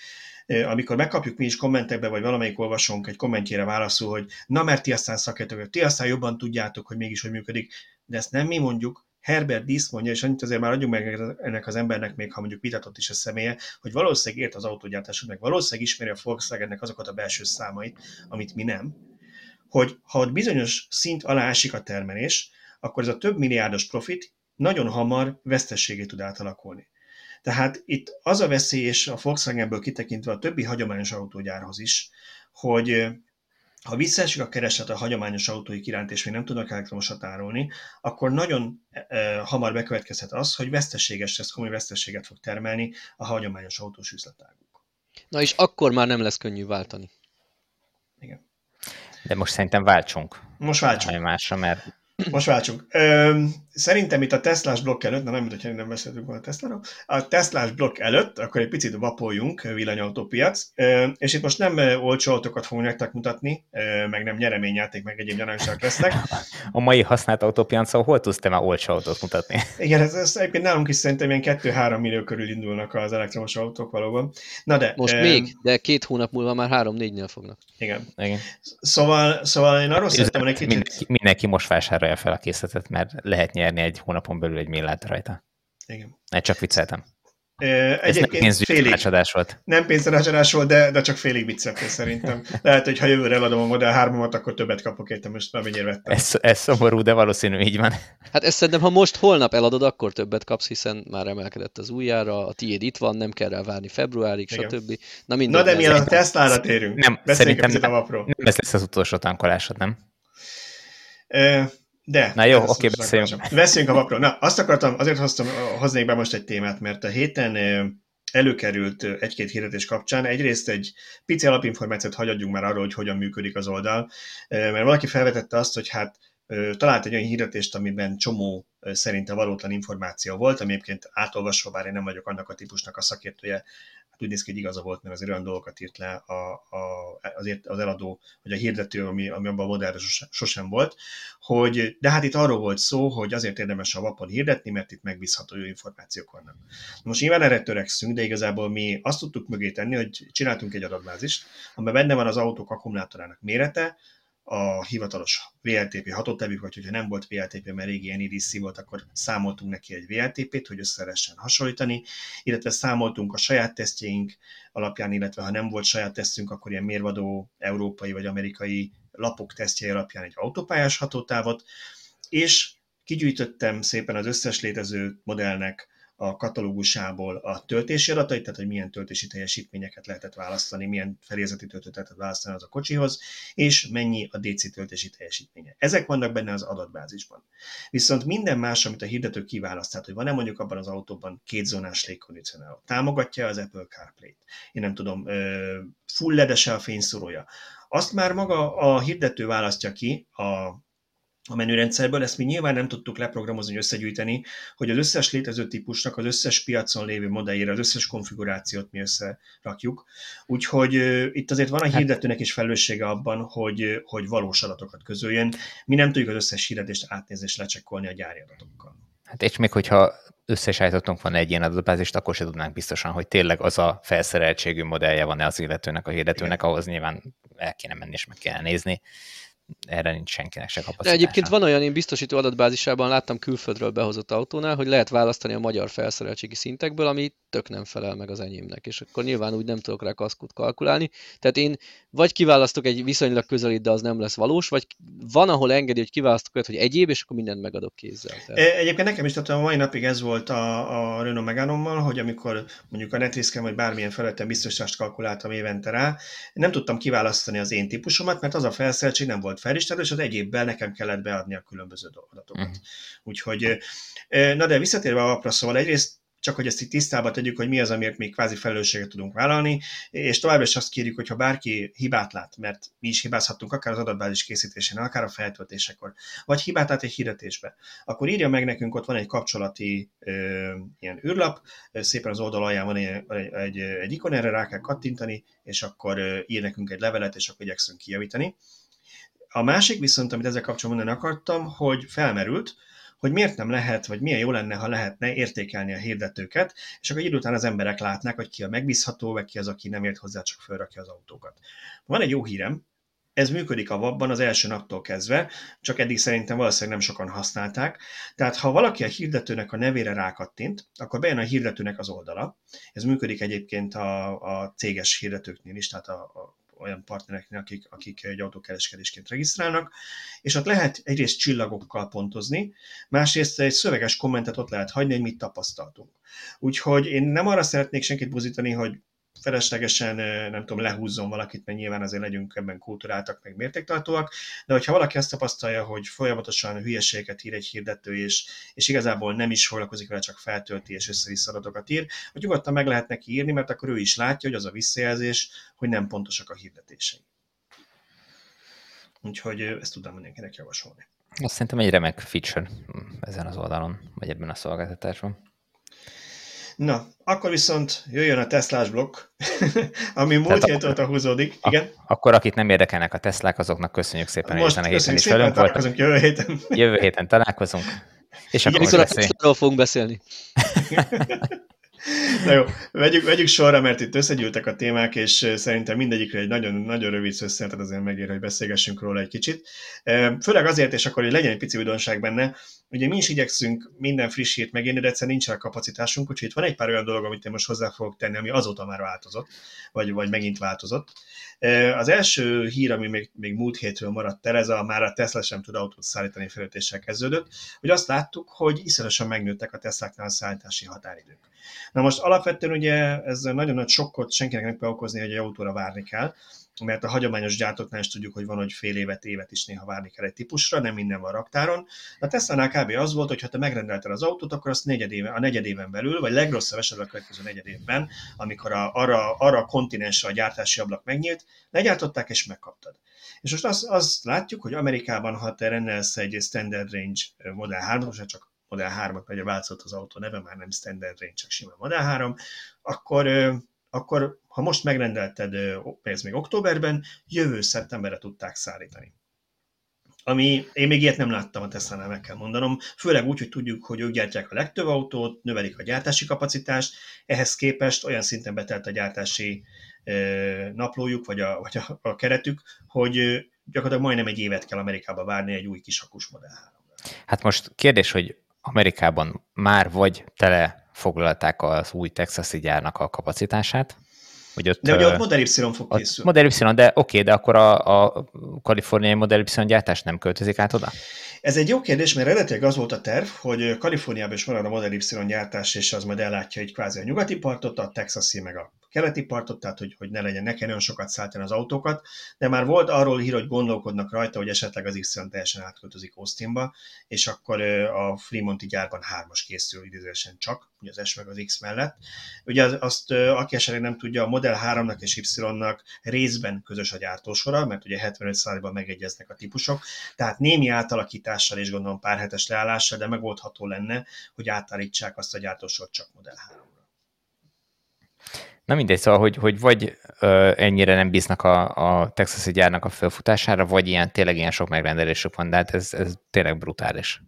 amikor megkapjuk mi is kommentekbe, vagy valamelyik olvasónk egy kommentjére válaszol, hogy na mert ti aztán szakértők, ti aztán jobban tudjátok, hogy mégis hogy működik, de ezt nem mi mondjuk, Herbert Disz mondja, és annyit azért már adjunk meg ennek az embernek, még ha mondjuk vitatott is a személye, hogy valószínűleg ért az autógyártásod, meg valószínűleg ismeri a Volkswagennek azokat a belső számait, amit mi nem, hogy ha ott bizonyos szint alá esik a termelés, akkor ez a több milliárdos profit nagyon hamar vesztességé tud átalakulni. Tehát itt az a veszély, és a Volkswagenből kitekintve a többi hagyományos autógyárhoz is, hogy ha visszaesik a kereslet a hagyományos autóik iránt, és még nem tudnak elektromosat árulni, akkor nagyon e, hamar bekövetkezhet az, hogy veszteséges lesz, komoly veszteséget fog termelni a hagyományos autós üzletáguk. Na és akkor már nem lesz könnyű váltani. Igen. De most szerintem váltsunk. Most váltsunk. Másra, mert most váltsunk. Szerintem itt a Teslás blokk előtt, na nem, mintha nem beszéltünk volna a Tesláról, a Teslás blokk előtt, akkor egy picit vapoljunk, villanyautópiac, és itt most nem olcsó autókat fogunk nektek mutatni, meg nem nyereményjáték, meg egyéb gyanúsak lesznek. A mai használt autópiacon hol tudsz te már olcsó autót mutatni? Igen, ez, ez egyébként nálunk is szerintem ilyen 2-3 millió körül indulnak az elektromos autók valóban. Na de... Most eh, még, de két hónap múlva már 3-4-nél fognak. Igen. igen. Szóval, szóval én arról szerettem, hogy egy kicsit... Mindenki, mindenki most vásárolja fel a készletet, mert lehet nyerni egy hónapon belül egy millát rajta. Igen. Ne, csak vicceltem. Egyébként Ez nem félig, volt. Nem pénztanácsadás volt, de, de csak félig vicceltél szerintem. Lehet, hogy ha jövőre eladom a Model 3 akkor többet kapok értem, most már mennyire vettem. Ez, ez szomorú, de valószínű így van. Hát ezt szerintem, ha most holnap eladod, akkor többet kapsz, hiszen már emelkedett az újjára, a tiéd itt van, nem kell rá várni februárig, Igen. stb. Na, Na de mi a Tesla-ra térünk. Nem, szerintem nem, nem ez lesz az utolsó tankolásod, nem? De. Na jó, oké, beszéljünk. Beszéljünk a vapról. Na, azt akartam, azért hoztam, hoznék be most egy témát, mert a héten előkerült egy-két hirdetés kapcsán. Egyrészt egy pici alapinformációt hagyadjunk már arról, hogy hogyan működik az oldal, mert valaki felvetette azt, hogy hát talált egy olyan hirdetést, amiben csomó szerinte valótlan információ volt, ami egyébként átolvasva, bár én nem vagyok annak a típusnak a szakértője, úgy néz ki, hogy igaza volt, mert azért olyan dolgokat írt le a, a, azért az eladó, hogy a hirdető, ami, ami abban a modellre sosem volt, hogy de hát itt arról volt szó, hogy azért érdemes a vapon hirdetni, mert itt megbízható jó információk vannak. Most nyilván erre törekszünk, de igazából mi azt tudtuk mögé tenni, hogy csináltunk egy adatbázist, amiben benne van az autók akkumulátorának mérete, a hivatalos VLTP hatótevük, vagy hogyha nem volt VLTP, mert régi NEDC volt, akkor számoltunk neki egy VLTP-t, hogy össze lehessen hasonlítani, illetve számoltunk a saját tesztjeink alapján, illetve ha nem volt saját tesztünk, akkor ilyen mérvadó európai vagy amerikai lapok tesztjei alapján egy autópályás hatótávot, és kigyűjtöttem szépen az összes létező modellnek a katalógusából a töltési adatait, tehát hogy milyen töltési teljesítményeket lehetett választani, milyen felézeti töltőt lehetett választani az a kocsihoz, és mennyi a DC töltési teljesítménye. Ezek vannak benne az adatbázisban. Viszont minden más, amit a hirdető kiválaszt, tehát hogy van-e mondjuk abban az autóban kétzónás légkondicionáló, támogatja az Apple CarPlay-t, én nem tudom, full ledese a fényszórója, azt már maga a hirdető választja ki a a menürendszerből, ezt mi nyilván nem tudtuk leprogramozni, összegyűjteni, hogy az összes létező típusnak, az összes piacon lévő modelljére, az összes konfigurációt mi összerakjuk. Úgyhogy itt azért van a hát- hirdetőnek is felelőssége abban, hogy, hogy valós adatokat közöljön. Mi nem tudjuk az összes hirdetést átnézni és lecsekkolni a gyári adatokkal. Hát és még hogyha összesállítottunk van egy ilyen adatbázist, akkor se tudnánk biztosan, hogy tényleg az a felszereltségű modellje van-e az illetőnek, a hirdetőnek, Igen. ahhoz nyilván el kéne menni és meg kell nézni erre nincs senkinek se kapacitása. De egyébként van olyan, én biztosító adatbázisában láttam külföldről behozott autónál, hogy lehet választani a magyar felszereltségi szintekből, ami tök nem felel meg az enyémnek, és akkor nyilván úgy nem tudok rá kaszkut kalkulálni. Tehát én vagy kiválasztok egy viszonylag közelít, de az nem lesz valós, vagy van, ahol engedi, hogy kiválasztok olyat, hogy egyéb, és akkor mindent megadok kézzel. Tehát... E, egyébként nekem is, tehát a mai napig ez volt a, a Renault Meganommal, hogy amikor mondjuk a Netrisken vagy bármilyen felületen biztosítást kalkuláltam évente rá, nem tudtam kiválasztani az én típusomat, mert az a felszereltség nem volt felismerő, és az egyébben nekem kellett beadni a különböző adatokat. Uh-huh. Úgyhogy, na de visszatérve a apra, szóval egyrészt csak hogy ezt itt tisztába tegyük, hogy mi az, amiért még kvázi felelősséget tudunk vállalni, és továbbra is azt kérjük, hogy ha bárki hibát lát, mert mi is hibázhatunk akár az adatbázis készítésén, akár a feltöltésekor, vagy hibát lát egy hirdetésbe, akkor írja meg nekünk, ott van egy kapcsolati ö, ilyen űrlap, szépen az oldal alján van egy, egy, egy ikon, erre rá kell kattintani, és akkor ír nekünk egy levelet, és akkor igyekszünk kijavítani. A másik viszont, amit ezzel kapcsolatban mondani akartam, hogy felmerült, hogy miért nem lehet, vagy milyen jó lenne, ha lehetne értékelni a hirdetőket, és akkor egy idő után az emberek látnák, hogy ki a megbízható, vagy ki az, aki nem ért hozzá, csak felrakja az autókat. Van egy jó hírem, ez működik a webban az első naptól kezdve, csak eddig szerintem valószínűleg nem sokan használták. Tehát ha valaki a hirdetőnek a nevére rákattint, akkor bejön a hirdetőnek az oldala. Ez működik egyébként a, a céges hirdetőknél is, tehát a, a olyan partnereknél, akik, akik egy autókereskedésként regisztrálnak, és ott lehet egyrészt csillagokkal pontozni, másrészt egy szöveges kommentet ott lehet hagyni, hogy mit tapasztaltunk. Úgyhogy én nem arra szeretnék senkit buzítani, hogy feleslegesen, nem tudom, lehúzzon valakit, mert nyilván azért legyünk ebben kulturáltak, meg mértéktartóak, de hogyha valaki azt tapasztalja, hogy folyamatosan hülyeségeket ír egy hirdető, és, és igazából nem is foglalkozik vele, csak feltölti és össze adatokat ír, hogy nyugodtan meg lehet neki írni, mert akkor ő is látja, hogy az a visszajelzés, hogy nem pontosak a hirdetései. Úgyhogy ezt tudom mindenkinek javasolni. Azt szerintem egy remek feature ezen az oldalon, vagy ebben a szolgáltatásban. Na, akkor viszont jöjjön a Teslás blokk, ami múlt hét óta húzódik. Igen? A, akkor akit nem érdekelnek a Teslák, azoknak köszönjük szépen, Most hogy ezen a héten is velünk voltak. Jövő héten. Jövő héten találkozunk. És Igen, akkor a Tesláról fogunk beszélni. Na jó, vegyük, vegyük sorra, mert itt összegyűltek a témák, és szerintem mindegyikre egy nagyon, nagyon rövid szösszenetet azért megér, hogy beszélgessünk róla egy kicsit. Főleg azért, és akkor hogy legyen egy pici újdonság benne, ugye mi is igyekszünk minden friss hírt megírni, de egyszerűen nincs rá kapacitásunk, úgyhogy itt van egy pár olyan dolog, amit én most hozzá fogok tenni, ami azóta már változott, vagy, vagy megint változott. Az első hír, ami még, még múlt hétről maradt el, ez a már a Tesla sem tud autót szállítani felütéssel kezdődött, hogy azt láttuk, hogy iszonyatosan megnőttek a Tesláknál a szállítási határidők. Na most alapvetően ugye ez nagyon nagy sokkot senkinek nem kell okozni, hogy egy autóra várni kell, mert a hagyományos gyártóknál is tudjuk, hogy van, hogy fél évet, évet is néha várni kell egy típusra, nem minden van raktáron. A Tesla-nál kb. az volt, hogy ha te megrendelted az autót, akkor azt negyed éve, a negyed éven belül, vagy legrosszabb esetben a következő negyed évben, amikor a, arra, arra a kontinensre a gyártási ablak megnyílt, legyártották és megkaptad. És most azt, azt látjuk, hogy Amerikában, ha te rendelsz egy Standard Range Model 3 most csak Model 3-at, vagy változott az autó neve, már nem Standard Range, csak sima Model 3, akkor, akkor ha most megrendelted, ez még októberben, jövő szeptemberre tudták szállítani. Ami én még ilyet nem láttam a tesla meg kell mondanom, főleg úgy, hogy tudjuk, hogy ők gyártják a legtöbb autót, növelik a gyártási kapacitást, ehhez képest olyan szinten betelt a gyártási naplójuk, vagy a, vagy a, a keretük, hogy gyakorlatilag majdnem egy évet kell Amerikába várni egy új kis akus Model 3 Hát most kérdés, hogy Amerikában már vagy tele foglalták az új texasi gyárnak a kapacitását, hogy ott, de ugye ott Model Y fog készülni. Model Y, de oké, okay, de akkor a, a kaliforniai Model Y gyártás nem költözik át oda? Ez egy jó kérdés, mert eredetileg az volt a terv, hogy Kaliforniában is marad a Model Y gyártás, és az majd ellátja egy kvázi a nyugati partot, a texasi meg a keleti partot, tehát hogy, hogy ne legyen, ne nagyon sokat szállítani az autókat, de már volt arról hír, hogy gondolkodnak rajta, hogy esetleg az y teljesen átköltözik Austinba, és akkor a Fremonti gyárban hármas készül idézősen csak, ugye az S meg az X mellett. Ugye azt, aki esetleg nem tudja, a Model 3-nak és Y-nak részben közös a gyártósora, mert ugye 75%-ban megegyeznek a típusok, tehát némi átalakítással és gondolom pár hetes leállással, de megoldható lenne, hogy átállítsák azt a gyártósort csak Model 3 Na mindegy, szóval, hogy, hogy vagy ö, ennyire nem bíznak a, a texasi gyárnak a felfutására, vagy ilyen, tényleg ilyen sok megrendelésük van, de hát ez, ez tényleg brutális.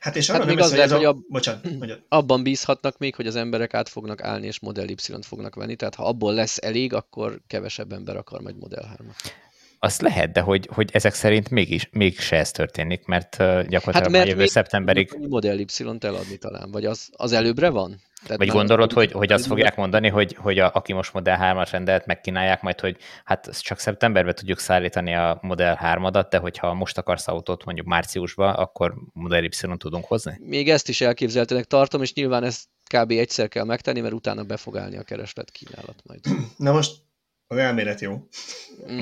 Hát és hát még az lehet, hogy a... Bocsánat, abban bízhatnak még, hogy az emberek át fognak állni, és Model Y-t fognak venni, tehát ha abból lesz elég, akkor kevesebb ember akar majd Model 3-at. Azt lehet, de hogy, hogy ezek szerint mégis, mégse ez történik, mert gyakorlatilag hát mert jövő szeptemberig... Model Y-t eladni talán, vagy az, az előbbre van? Tehát Vagy gondolod, hogy, hogy azt fogják mondani, hogy, hogy a, aki most Model 3-as rendelt, megkínálják majd, hogy hát csak szeptemberben tudjuk szállítani a Model 3-adat, de hogyha most akarsz autót mondjuk márciusban, akkor Model Y-on tudunk hozni? Még ezt is elképzelhetőnek tartom, és nyilván ezt kb. egyszer kell megtenni, mert utána be fog állni a kereslet kínálat majd. Na most az elmélet jó. Mm.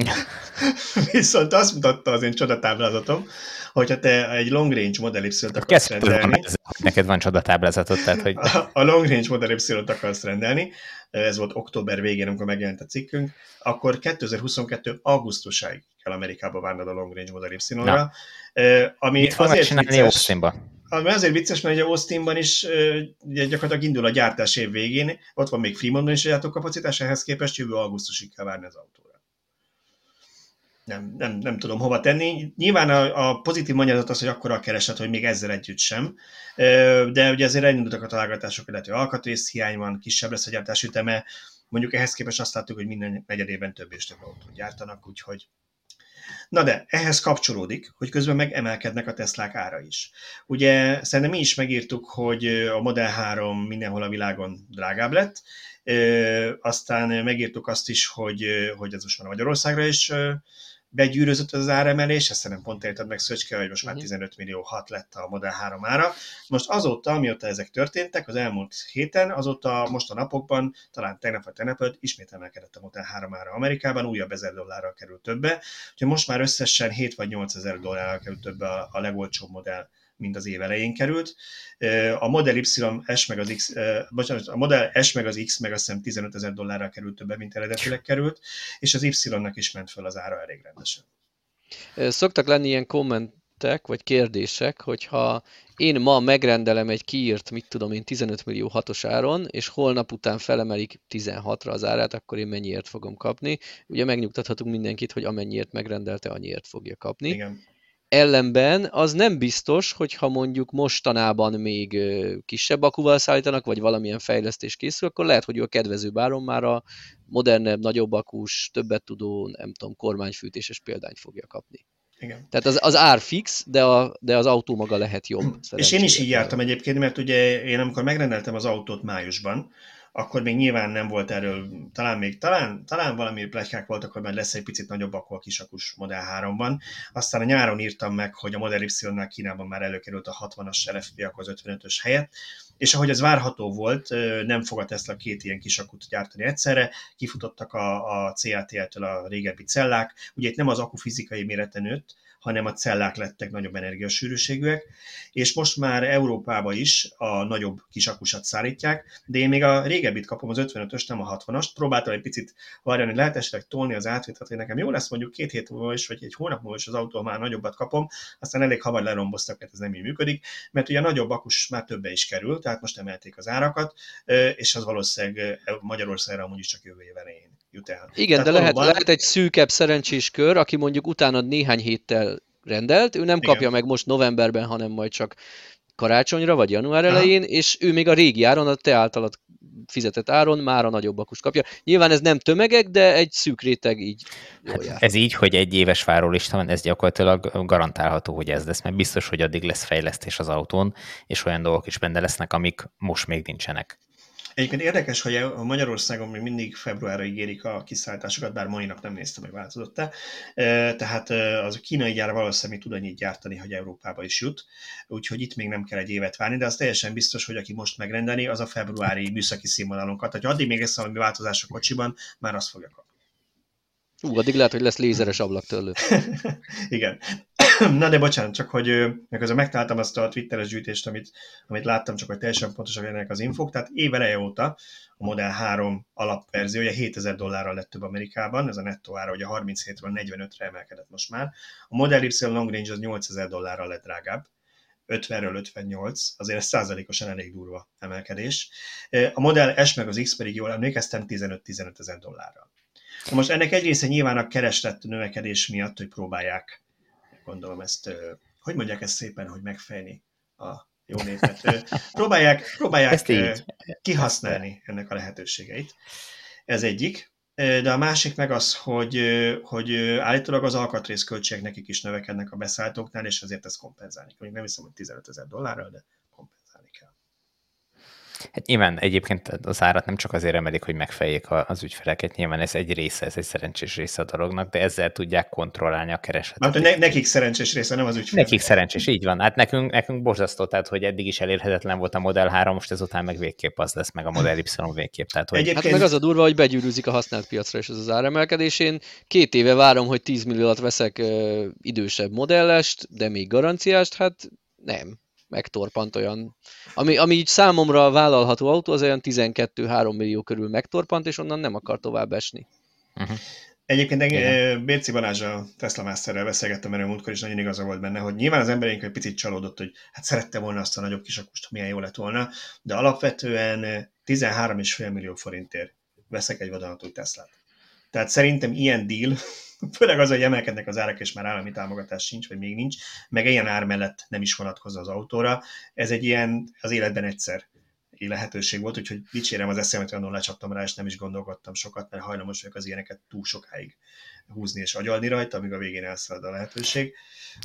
Viszont azt mutatta az én csodatáblázatom, hogyha te egy long range Model Y-t akarsz rendelni. Neked van csodatáblázatot, tehát hogy... A, long range Model Y-t akarsz rendelni, ez volt október végén, amikor megjelent a cikkünk, akkor 2022. augusztusáig kell Amerikába várnod a long range Model Y-ra. Ami Mit azért csinálni Austinba? Ami azért vicces, mert ugye Austinban is ugye gyakorlatilag indul a gyártás év végén, ott van még Fremontban is a gyártókapacitás, ehhez képest jövő augusztusig kell várni az autóra. Nem, nem, nem tudom hova tenni. Nyilván a, a pozitív magyarázat az, hogy akkor a kereset, hogy még ezzel együtt sem, de ugye azért elindultak a találgatások, illetve alkatrész hiány van, kisebb lesz a gyártás üteme, mondjuk ehhez képest azt láttuk, hogy minden negyedében több és több autót gyártanak, úgyhogy Na de ehhez kapcsolódik, hogy közben megemelkednek a Teslák ára is. Ugye szerintem mi is megírtuk, hogy a Model 3 mindenhol a világon drágább lett, aztán megírtuk azt is, hogy, hogy ez most már Magyarországra is begyűrözött az áremelés, ezt nem pont érted meg Szöcske, hogy most már 15 mhm. millió 6 lett a Model 3 ára. Most azóta, mióta ezek történtek, az elmúlt héten, azóta most a napokban, talán tegnap vagy tegnap ismét emelkedett a Model 3 ára Amerikában, újabb 1000 dollárral került többe, úgyhogy most már összesen 7 vagy 8 ezer dollárral került többe a, a legolcsóbb modell mint az év elején került. A Model Y S meg az X, bocsánat, a Model S meg az X meg azt hiszem 15 ezer dollárra került többen, mint eredetileg került, és az Y-nak is ment fel az ára elég rendesen. Szoktak lenni ilyen komment jöttek, vagy kérdések, hogyha én ma megrendelem egy kiírt, mit tudom én, 15 millió hatos áron, és holnap után felemelik 16-ra az árát, akkor én mennyiért fogom kapni. Ugye megnyugtathatunk mindenkit, hogy amennyiért megrendelte, annyiért fogja kapni. Igen. Ellenben az nem biztos, hogyha mondjuk mostanában még kisebb akuval szállítanak, vagy valamilyen fejlesztés készül, akkor lehet, hogy a kedvező áron már a modernebb, nagyobb akus, többet tudó, nem tudom, kormányfűtéses példányt fogja kapni. Igen. Tehát az, az ár fix, de, a, de az autó maga lehet jobb. És én is így jártam egyébként, mert ugye én amikor megrendeltem az autót májusban, akkor még nyilván nem volt erről, talán még, talán, talán valami plegykák voltak, hogy majd lesz egy picit nagyobb akkor a kisakus Model 3-ban. Aztán a nyáron írtam meg, hogy a Model Y-nál Kínában már előkerült a 60-as LFP, akkor az 55-ös helyett, és ahogy ez várható volt, nem fog a Tesla két ilyen kisakut gyártani egyszerre, kifutottak a, a CATL-től a régebbi cellák, ugye itt nem az akku fizikai mérete nőtt, hanem a cellák lettek nagyobb energiasűrűségűek, és most már Európába is a nagyobb kisakusat szállítják, de én még a régebbit kapom, az 55-ös, nem a 60-ast, próbáltam egy picit várjani, lehet esetleg tolni az átvételt, hogy nekem jó lesz mondjuk két hét múlva is, vagy egy hónap múlva is az autó már nagyobbat kapom, aztán elég hamar leromboztak, mert ez nem így működik, mert ugye a nagyobb akus már többe is kerül, tehát most emelték az árakat, és az valószínűleg Magyarországra amúgy is csak jövő év elején jut el. Igen, Tehát de lehet, valóban... lehet egy szűkebb szerencsés kör, aki mondjuk utána néhány héttel rendelt, ő nem Igen. kapja meg most novemberben, hanem majd csak karácsonyra, vagy január elején, Aha. és ő még a régi áron, a te általad fizetett áron már a nagyobb kapja. Nyilván ez nem tömegek, de egy szűk réteg így hát Ez így, hogy egy éves várólista van, ez gyakorlatilag garantálható, hogy ez lesz, mert biztos, hogy addig lesz fejlesztés az autón, és olyan dolgok is benne lesznek, amik most még nincsenek. Egyébként érdekes, hogy a Magyarországon még mindig februárra ígérik a kiszállításokat, bár mai nap nem néztem, hogy változott-e. Tehát az a kínai gyár valószínűleg tud annyit gyártani, hogy Európába is jut, úgyhogy itt még nem kell egy évet várni, de az teljesen biztos, hogy aki most megrendeli, az a februári műszaki színvonalunkat. Tehát, addig még lesz valami változás a kocsiban, már azt fogja kapni. Ú, addig lehet, hogy lesz lézeres ablaktörlő. Igen. Na de bocsánat, csak hogy megközben megtaláltam azt a twitteres gyűjtést, amit, amit láttam, csak hogy teljesen pontosak ennek az infok. Tehát éveleje óta a Model 3 alapverziója 7000 dollárral lett több Amerikában, ez a nettó ára ugye 37-ről 45-re emelkedett most már. A Model Y Long Range az 8000 dollárral lett drágább, 50-ről 58, azért ez százalékosan elég durva emelkedés. A Model S meg az X pedig jól emlékeztem 15-15 ezer dollárral. Na most ennek egy része nyilván a kereslet növekedés miatt, hogy próbálják gondolom ezt, hogy mondják ezt szépen, hogy megfejni a jó népet. Próbálják, próbálják kihasználni ennek a lehetőségeit. Ez egyik. De a másik meg az, hogy, hogy állítólag az alkatrészköltségek nekik is növekednek a beszállítóknál, és ezért ezt kompenzálni. Még nem hiszem, hogy 15 ezer dollárral, de Hát nyilván egyébként az árat nem csak azért emelik, hogy megfejék az ügyfeleket, nyilván ez egy része, ez egy szerencsés része a dolognak, de ezzel tudják kontrollálni a keresletet. Hát ne, nekik szerencsés része, nem az ügyfelek. Nekik szerencsés, így van. Hát nekünk, nekünk borzasztó, tehát hogy eddig is elérhetetlen volt a Model 3, most ezután meg végképp az lesz, meg a Model Y végképp. Tehát, hogy... Egyébként... Hát meg az a durva, hogy begyűrűzik a használt piacra és ez az áremelkedés. Én két éve várom, hogy 10 millió alatt veszek ö, idősebb modellest, de még garanciást, hát nem megtorpant olyan, ami, ami így számomra vállalható autó, az olyan 12-3 millió körül megtorpant, és onnan nem akar tovább esni. Uh-huh. Egyébként Igen. Bérci Balázs a Tesla Masterrel beszélgettem erről múltkor, és nagyon igaza volt benne, hogy nyilván az emberünk egy picit csalódott, hogy hát szerette volna azt a nagyobb kisakust, milyen jó lett volna, de alapvetően 13,5 millió forintért veszek egy vadonatúj Teslát. Tehát szerintem ilyen deal Főleg az, hogy emelkednek az árak, és már állami támogatás sincs, vagy még nincs, meg ilyen ár mellett nem is vonatkozza az autóra. Ez egy ilyen az életben egyszer lehetőség volt, úgyhogy dicsérem az eszemet, hogy lecsaptam rá, és nem is gondolkodtam sokat, mert hajlamos vagyok az ilyeneket túl sokáig húzni és agyalni rajta, amíg a végén elszalad a lehetőség.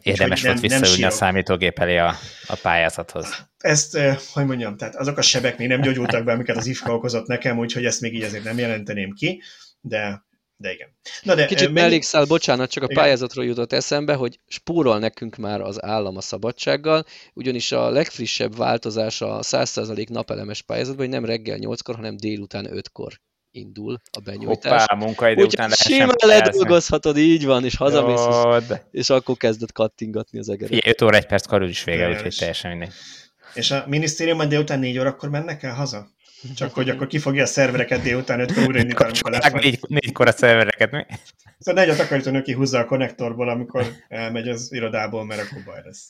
Érdemes volt visszaülni a számítógép elé a, a pályázathoz. Ezt, hogy mondjam, tehát azok a sebek még nem gyógyultak be, amiket az IFKA okozott nekem, úgyhogy ezt még így azért nem jelenteném ki, de de igen. Na de, Kicsit mennyi... mellékszál, bocsánat, csak a igen. pályázatról jutott eszembe, hogy spórol nekünk már az állam a szabadsággal, ugyanis a legfrissebb változás a 100% napelemes pályázatban, hogy nem reggel 8-kor, hanem délután 5-kor indul a benyújtás. Hoppá, munkaidő Úgy után simán ledolgozhatod, így van, és hazamész, és, és akkor kezdett kattingatni az egeret. 5 óra, egy perc karul is vége, úgyhogy teljesen mindegy. És a minisztériumban délután 4 órakor mennek el haza? Csak hogy akkor kifogja a szervereket délután 5 óra indítani, amikor lesz. Négy, négykor a szervereket, mi? Szóval negy a takarítónő kihúzza a konnektorból, amikor elmegy az irodából, mert akkor baj lesz.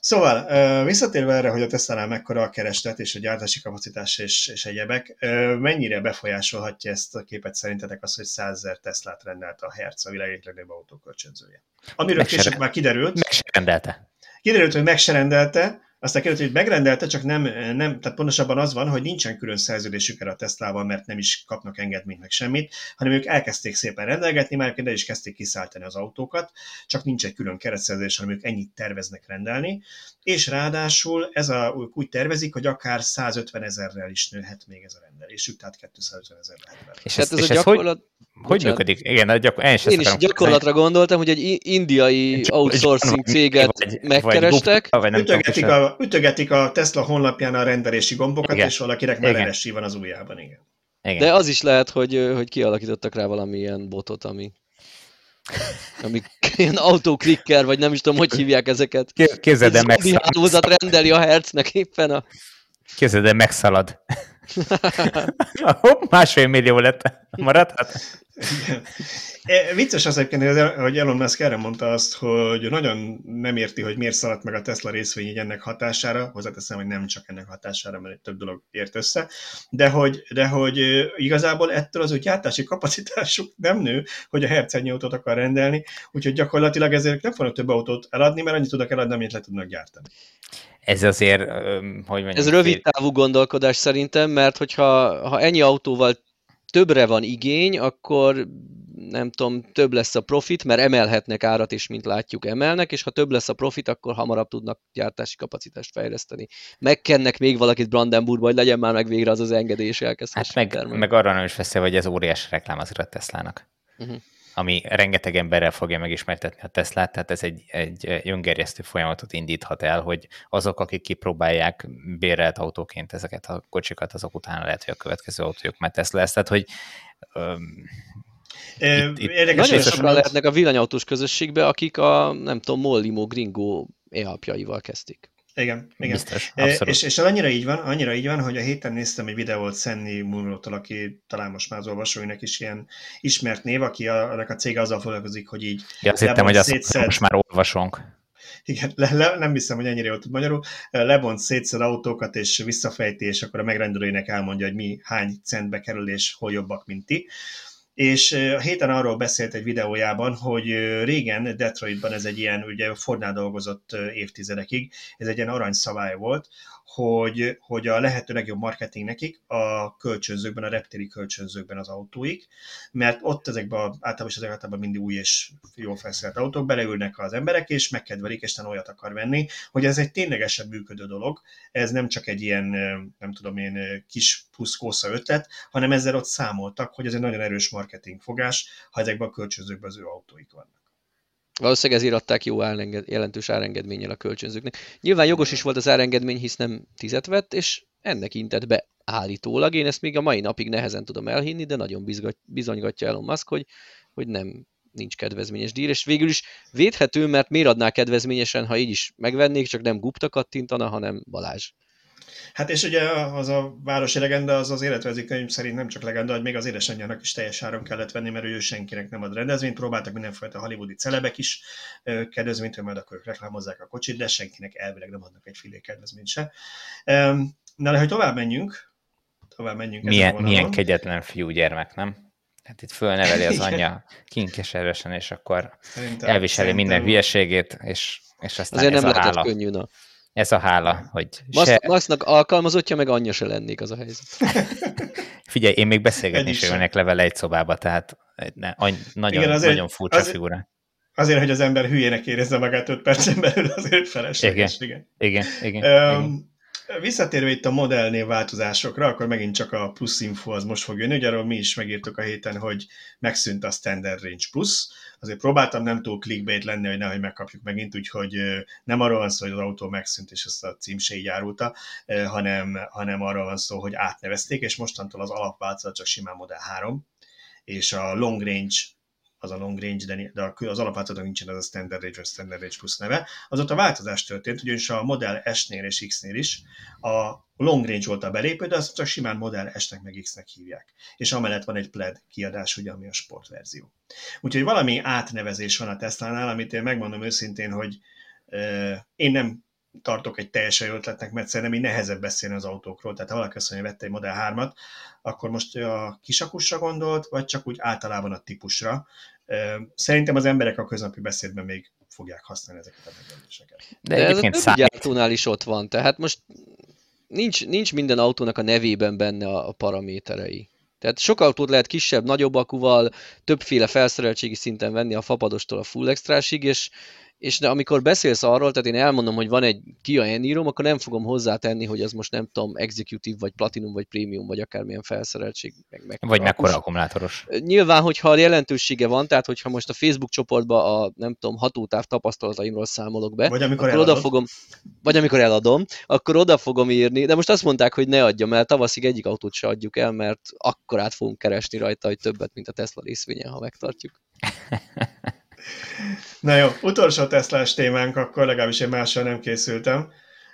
Szóval, visszatérve erre, hogy a Tesla-nál mekkora a kereslet és a gyártási kapacitás és, és egyebek, mennyire befolyásolhatja ezt a képet szerintetek az, hogy 100 ezer Teslát rendelt a Hertz, a világ egyik legnagyobb autókölcsönzője? Amiről később már kiderült. Meg se rendelte. Kiderült, hogy meg se rendelte, aztán kérdezett, hogy megrendelte, csak nem, nem, tehát pontosabban az van, hogy nincsen külön szerződésük a Teslával, mert nem is kapnak engedményt meg semmit, hanem ők elkezdték szépen rendelgetni, már el is kezdték kiszállítani az autókat, csak nincs egy külön keretszerződés, hanem ők ennyit terveznek rendelni, és ráadásul ez a, ők úgy tervezik, hogy akár 150 ezerrel is nőhet még ez a rendelésük, tehát 250 ezer lehet És, hát ez, és a gyakorlat... Hogy, hogy működik? Igen, a gyakor... én, én is gyakorlatra gondoltam, hogy egy indiai outsourcing céget vagy, megkerestek. Vagy, vagy ütögetik, a, ütögetik a Tesla honlapján a rendelési gombokat, igen. és valakinek már van az ujjában, igen. igen. De az is lehet, hogy, hogy kialakítottak rá valamilyen botot, ami ami ilyen autoklikker, vagy nem is tudom, hogy hívják ezeket. Képzeld el, megszalad. rendeli a hercnek éppen a... Képzeld el, megszalad. Hopp, másfél millió lett. Maradhat? E, vicces az egyébként, hogy Elon Musk erre mondta azt, hogy nagyon nem érti, hogy miért szaladt meg a Tesla részvény így ennek hatására, hozzáteszem, hogy nem csak ennek hatására, mert több dolog ért össze, de hogy, de hogy igazából ettől az ő gyártási kapacitásuk nem nő, hogy a hercennyi autót akar rendelni, úgyhogy gyakorlatilag ezért nem fognak több autót eladni, mert annyit tudnak eladni, amit le tudnak gyártani. Ez azért, hogy mondjam... Ez rövid távú gondolkodás szerintem, mert hogyha ha ennyi autóval többre van igény, akkor nem tudom, több lesz a profit, mert emelhetnek árat is, mint látjuk, emelnek, és ha több lesz a profit, akkor hamarabb tudnak gyártási kapacitást fejleszteni. Megkennek még valakit Brandenburgba, hogy legyen már meg végre az az engedély, és Hát meg, meg arra nem is veszél, hogy ez óriási reklám azért a Teslának. Uh-huh ami rengeteg emberrel fogja megismertetni a Teslát, tehát ez egy, egy öngerjesztő folyamatot indíthat el, hogy azok, akik kipróbálják bérelt autóként ezeket a kocsikat, azok utána lehet, hogy a következő autójuk már Tesla lesz. Tehát, hogy um, itt, itt Érdekes, nagyon sokan lehetnek a villanyautós közösségbe, akik a, nem tudom, Mollimo Gringo e kezdték. Igen, igen. Biztos, és, és annyira így van, annyira így van, hogy a héten néztem egy videót Szenni Munrótól, aki talán most már az olvasóinak is ilyen ismert név, aki a, annak a cége azzal foglalkozik, hogy így ja, azt hittem, hogy azt most már olvasónk. Igen, le, le, nem hiszem, hogy ennyire jól tud magyarul. Lebont szétszer autókat, és visszafejti, és akkor a megrendelőinek elmondja, hogy mi hány centbe kerül, és hol jobbak, mint ti és a héten arról beszélt egy videójában, hogy régen Detroitban ez egy ilyen, ugye Fordnál dolgozott évtizedekig, ez egy ilyen aranyszabály volt, hogy, hogy a lehető legjobb marketing nekik a kölcsönzőkben, a reptéri kölcsönzőkben az autóik, mert ott ezekben általában is ezek általában mindig új és jól felszerelt autók, beleülnek az emberek, és megkedvelik, és olyat akar venni, hogy ez egy ténylegesen működő dolog, ez nem csak egy ilyen, nem tudom én, kis plusz ötlet, hanem ezzel ott számoltak, hogy ez egy nagyon erős marketing fogás, ha ezekben a kölcsönzőkben az ő autóik vannak. Valószínűleg ezért adták jó árenged, jelentős árengedménnyel a kölcsönzőknek. Nyilván jogos is volt az árengedmény, hisz nem tizet vett, és ennek intett be állítólag. Én ezt még a mai napig nehezen tudom elhinni, de nagyon bizonygatja Elon Musk, hogy, hogy nem nincs kedvezményes díj, és végül is védhető, mert miért adná kedvezményesen, ha így is megvennék, csak nem Gupta kattintana, hanem Balázs. Hát és ugye az a városi legenda, az az életrajzi könyv szerint nem csak legenda, hogy még az édesanyjának is teljes áron kellett venni, mert ő senkinek nem ad rendezvényt. Próbáltak mindenfajta hollywoodi celebek is kedvezményt, hogy majd akkor ők reklámozzák a kocsit, de senkinek elvileg nem adnak egy filé kedvezményt se. Na, de hogy tovább menjünk, tovább menjünk. Milyen, milyen kegyetlen fiú gyermek, nem? Hát itt fölneveli az anyja kinkeseresen, és akkor szerintem, elviseli szerintem... minden hülyeségét, és, és aztán Azért ez nem a hála. könnyű, na. Ez a hála, hogy se... Masznak alkalmazottja, meg anyja se lennék, az a helyzet. Figyelj, én még beszélgetni is jönnek levele egy szobába, tehát ne, any, nagyon, Igen, azért, nagyon furcsa azért, figura. Azért, hogy az ember hülyének érezze magát 5 percen belül, azért felesleges. Igen, igen, igen. igen, um, igen. Visszatérve itt a modellnév változásokra, akkor megint csak a plusz info az most fog jönni. Ugye arról mi is megírtuk a héten, hogy megszűnt a Standard Range Plus. Azért próbáltam nem túl clickbait lenni, hogy nehogy megkapjuk megint, úgyhogy nem arról van szó, hogy az autó megszűnt, és ezt a cím se így árulta, hanem, hanem arról van szó, hogy átnevezték, és mostantól az alapváltozat csak simán Model 3, és a Long Range az a long range, de, de az alapváltozatnak nincsen az a standard range vagy standard range plusz neve, azóta változás történt, ugyanis a Model S-nél és X-nél is a long range volt a belépő, de azt csak simán Model S-nek meg X-nek hívják. És amellett van egy pled kiadás, ugye, ami a sportverzió. Úgyhogy valami átnevezés van a Tesla-nál, amit én megmondom őszintén, hogy euh, én nem tartok egy teljesen ötletnek, mert szerintem így nehezebb beszélni az autókról. Tehát ha valaki azt mondja, hogy vette egy Model 3-at, akkor most a kisakusra gondolt, vagy csak úgy általában a típusra. Szerintem az emberek a köznapi beszédben még fogják használni ezeket a megjegyzéseket. De, De ez a többi gyártónál is ott van, tehát most nincs, nincs minden autónak a nevében benne a, a paraméterei. Tehát sok autót lehet kisebb, nagyobb akuval, többféle felszereltségi szinten venni a fapadostól a full extrásig, és és de amikor beszélsz arról, tehát én elmondom, hogy van egy Kia Eniro, akkor nem fogom hozzátenni, hogy az most nem tudom, executive, vagy platinum, vagy premium, vagy akármilyen felszereltség. Meg, meg vagy mekkora akkumulátoros. Nyilván, hogyha jelentősége van, tehát hogyha most a Facebook csoportba a nem tudom, hatótáv tapasztalataimról számolok be, vagy amikor akkor oda fogom, vagy amikor eladom, akkor oda fogom írni, de most azt mondták, hogy ne adjam el, tavaszig egyik autót se adjuk el, mert akkor át fogunk keresni rajta, hogy többet, mint a Tesla részvényen, ha megtartjuk. Na jó, utolsó Teslás témánk, akkor legalábbis én mással nem készültem.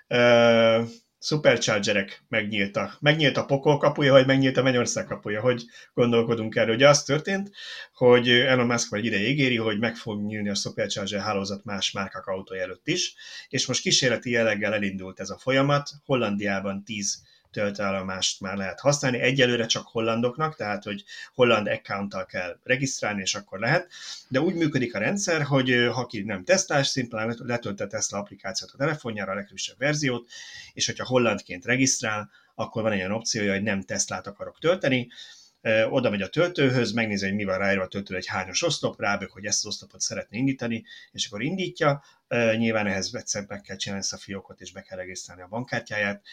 Uh, superchargerek megnyíltak. Megnyílt a pokol kapuja, vagy megnyílt a mennyország kapuja. Hogy gondolkodunk erről? Ugye az történt, hogy Elon Musk egy ideig ígéri, hogy meg fog nyílni a supercharger hálózat más márkak autója előtt is, és most kísérleti jelleggel elindult ez a folyamat. Hollandiában 10 töltőállomást már lehet használni. Egyelőre csak hollandoknak, tehát hogy holland accounttal kell regisztrálni, és akkor lehet. De úgy működik a rendszer, hogy ha ki nem tesztás, szimplán letölt a Tesla applikációt a telefonjára, a legfrissebb verziót, és hogyha hollandként regisztrál, akkor van egy olyan opciója, hogy nem Teslát akarok tölteni, oda megy a töltőhöz, megnézi, hogy mi van ráírva a töltő, egy hányos oszlop, rábök, hogy ezt az oszlopot szeretné indítani, és akkor indítja. Nyilván ehhez egyszer meg kell csinálni ezt a fiókot, és be kell regisztrálni a bankkártyáját.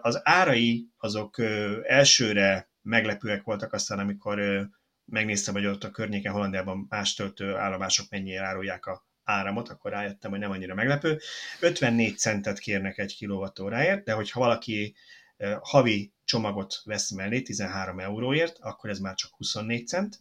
Az árai azok elsőre meglepőek voltak aztán, amikor megnéztem, hogy ott a környéken Hollandiában más töltő állomások mennyire árulják a áramot, akkor rájöttem, hogy nem annyira meglepő. 54 centet kérnek egy kilovattóráért, de hogyha valaki havi csomagot vesz mellé 13 euróért, akkor ez már csak 24 cent,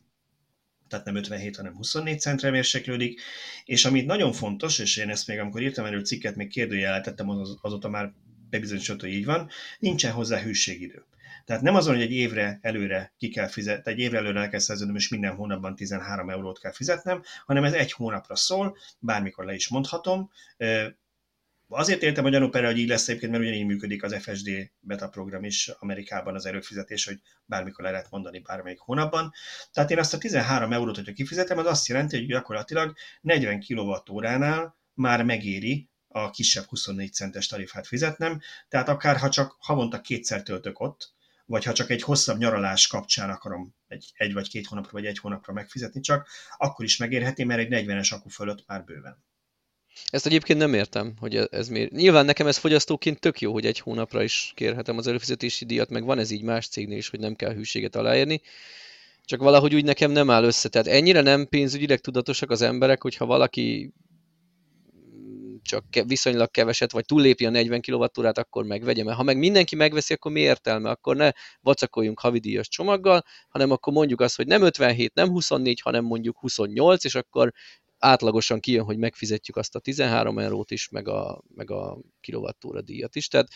tehát nem 57, hanem 24 centre mérséklődik, és amit nagyon fontos, és én ezt még amikor írtam erről cikket, még kérdőjeletettem, az, azóta már bebizonyosodott, hogy így van, nincsen hozzá hűségidő. Tehát nem azon, hogy egy évre előre ki kell fizetni, egy évre előre el kell szerződnöm, és minden hónapban 13 eurót kell fizetnem, hanem ez egy hónapra szól, bármikor le is mondhatom, Azért értem a gyanúperre, hogy így lesz egyébként, mert ugyanígy működik az FSD beta program is Amerikában az erőfizetés, hogy bármikor le lehet mondani bármelyik hónapban. Tehát én azt a 13 eurót, hogyha kifizetem, az azt jelenti, hogy gyakorlatilag 40 kWh-nál már megéri a kisebb 24 centes tarifát fizetnem, tehát akár ha csak havonta kétszer töltök ott, vagy ha csak egy hosszabb nyaralás kapcsán akarom egy, egy vagy két hónapra, vagy egy hónapra megfizetni csak, akkor is megérheti, mert egy 40-es akku fölött már bőven. Ezt egyébként nem értem, hogy e- ez miért. Nyilván nekem ez fogyasztóként tök jó, hogy egy hónapra is kérhetem az előfizetési díjat, meg van ez így más cégnél is, hogy nem kell hűséget aláírni. Csak valahogy úgy nekem nem áll össze. Tehát ennyire nem pénzügyileg tudatosak az emberek, hogyha valaki csak viszonylag keveset, vagy túllépi a 40 kWh-át, akkor megvegye. Mert ha meg mindenki megveszi, akkor mi értelme? Akkor ne vacakoljunk havidíjas csomaggal, hanem akkor mondjuk azt, hogy nem 57, nem 24, hanem mondjuk 28, és akkor átlagosan kijön, hogy megfizetjük azt a 13 eurót is, meg a, meg a kilovattúra díjat is. Tehát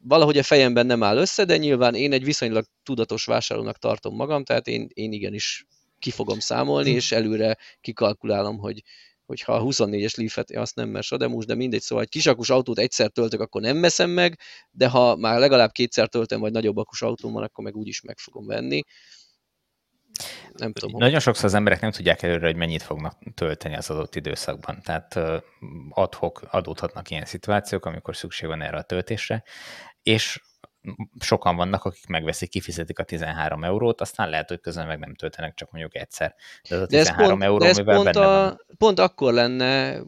valahogy a fejemben nem áll össze, de nyilván én egy viszonylag tudatos vásárlónak tartom magam, tehát én, én igenis ki fogom számolni, és előre kikalkulálom, hogy, hogy ha a 24-es Leaf-et, azt nem, mert Sademus, de mindegy, szóval egy kisakus autót egyszer töltök, akkor nem veszem meg, de ha már legalább kétszer töltöm, vagy nagyobb akus autóm van, akkor meg úgyis meg fogom venni nem tudom. Nagyon sokszor az emberek nem tudják előre, hogy mennyit fognak tölteni az adott időszakban. Tehát adhok adódhatnak ilyen szituációk, amikor szükség van erre a töltésre, és sokan vannak, akik megveszik, kifizetik a 13 eurót, aztán lehet, hogy közben meg nem töltenek, csak mondjuk egyszer. De ez a 13 de ez euró, de ez mivel pont, benne a, van. pont akkor lenne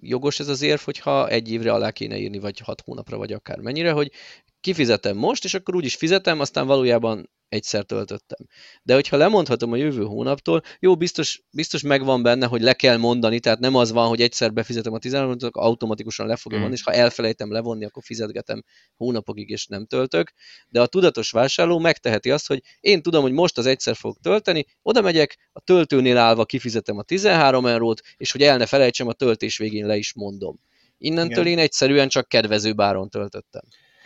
jogos ez az érv, hogyha egy évre alá kéne írni, vagy hat hónapra, vagy akár mennyire, hogy kifizetem most, és akkor úgyis fizetem, aztán valójában egyszer töltöttem. De hogyha lemondhatom a jövő hónaptól, jó, biztos, biztos megvan benne, hogy le kell mondani, tehát nem az van, hogy egyszer befizetem a 13 akkor automatikusan le fogja mm. és ha elfelejtem levonni, akkor fizetgetem hónapokig, és nem töltök. De a tudatos vásárló megteheti azt, hogy én tudom, hogy most az egyszer fog tölteni, oda megyek, a töltőnél állva kifizetem a 13 eurót, és hogy el ne felejtsem, a töltés végén le is mondom. Innentől Igen. én egyszerűen csak kedvező báron töltöttem.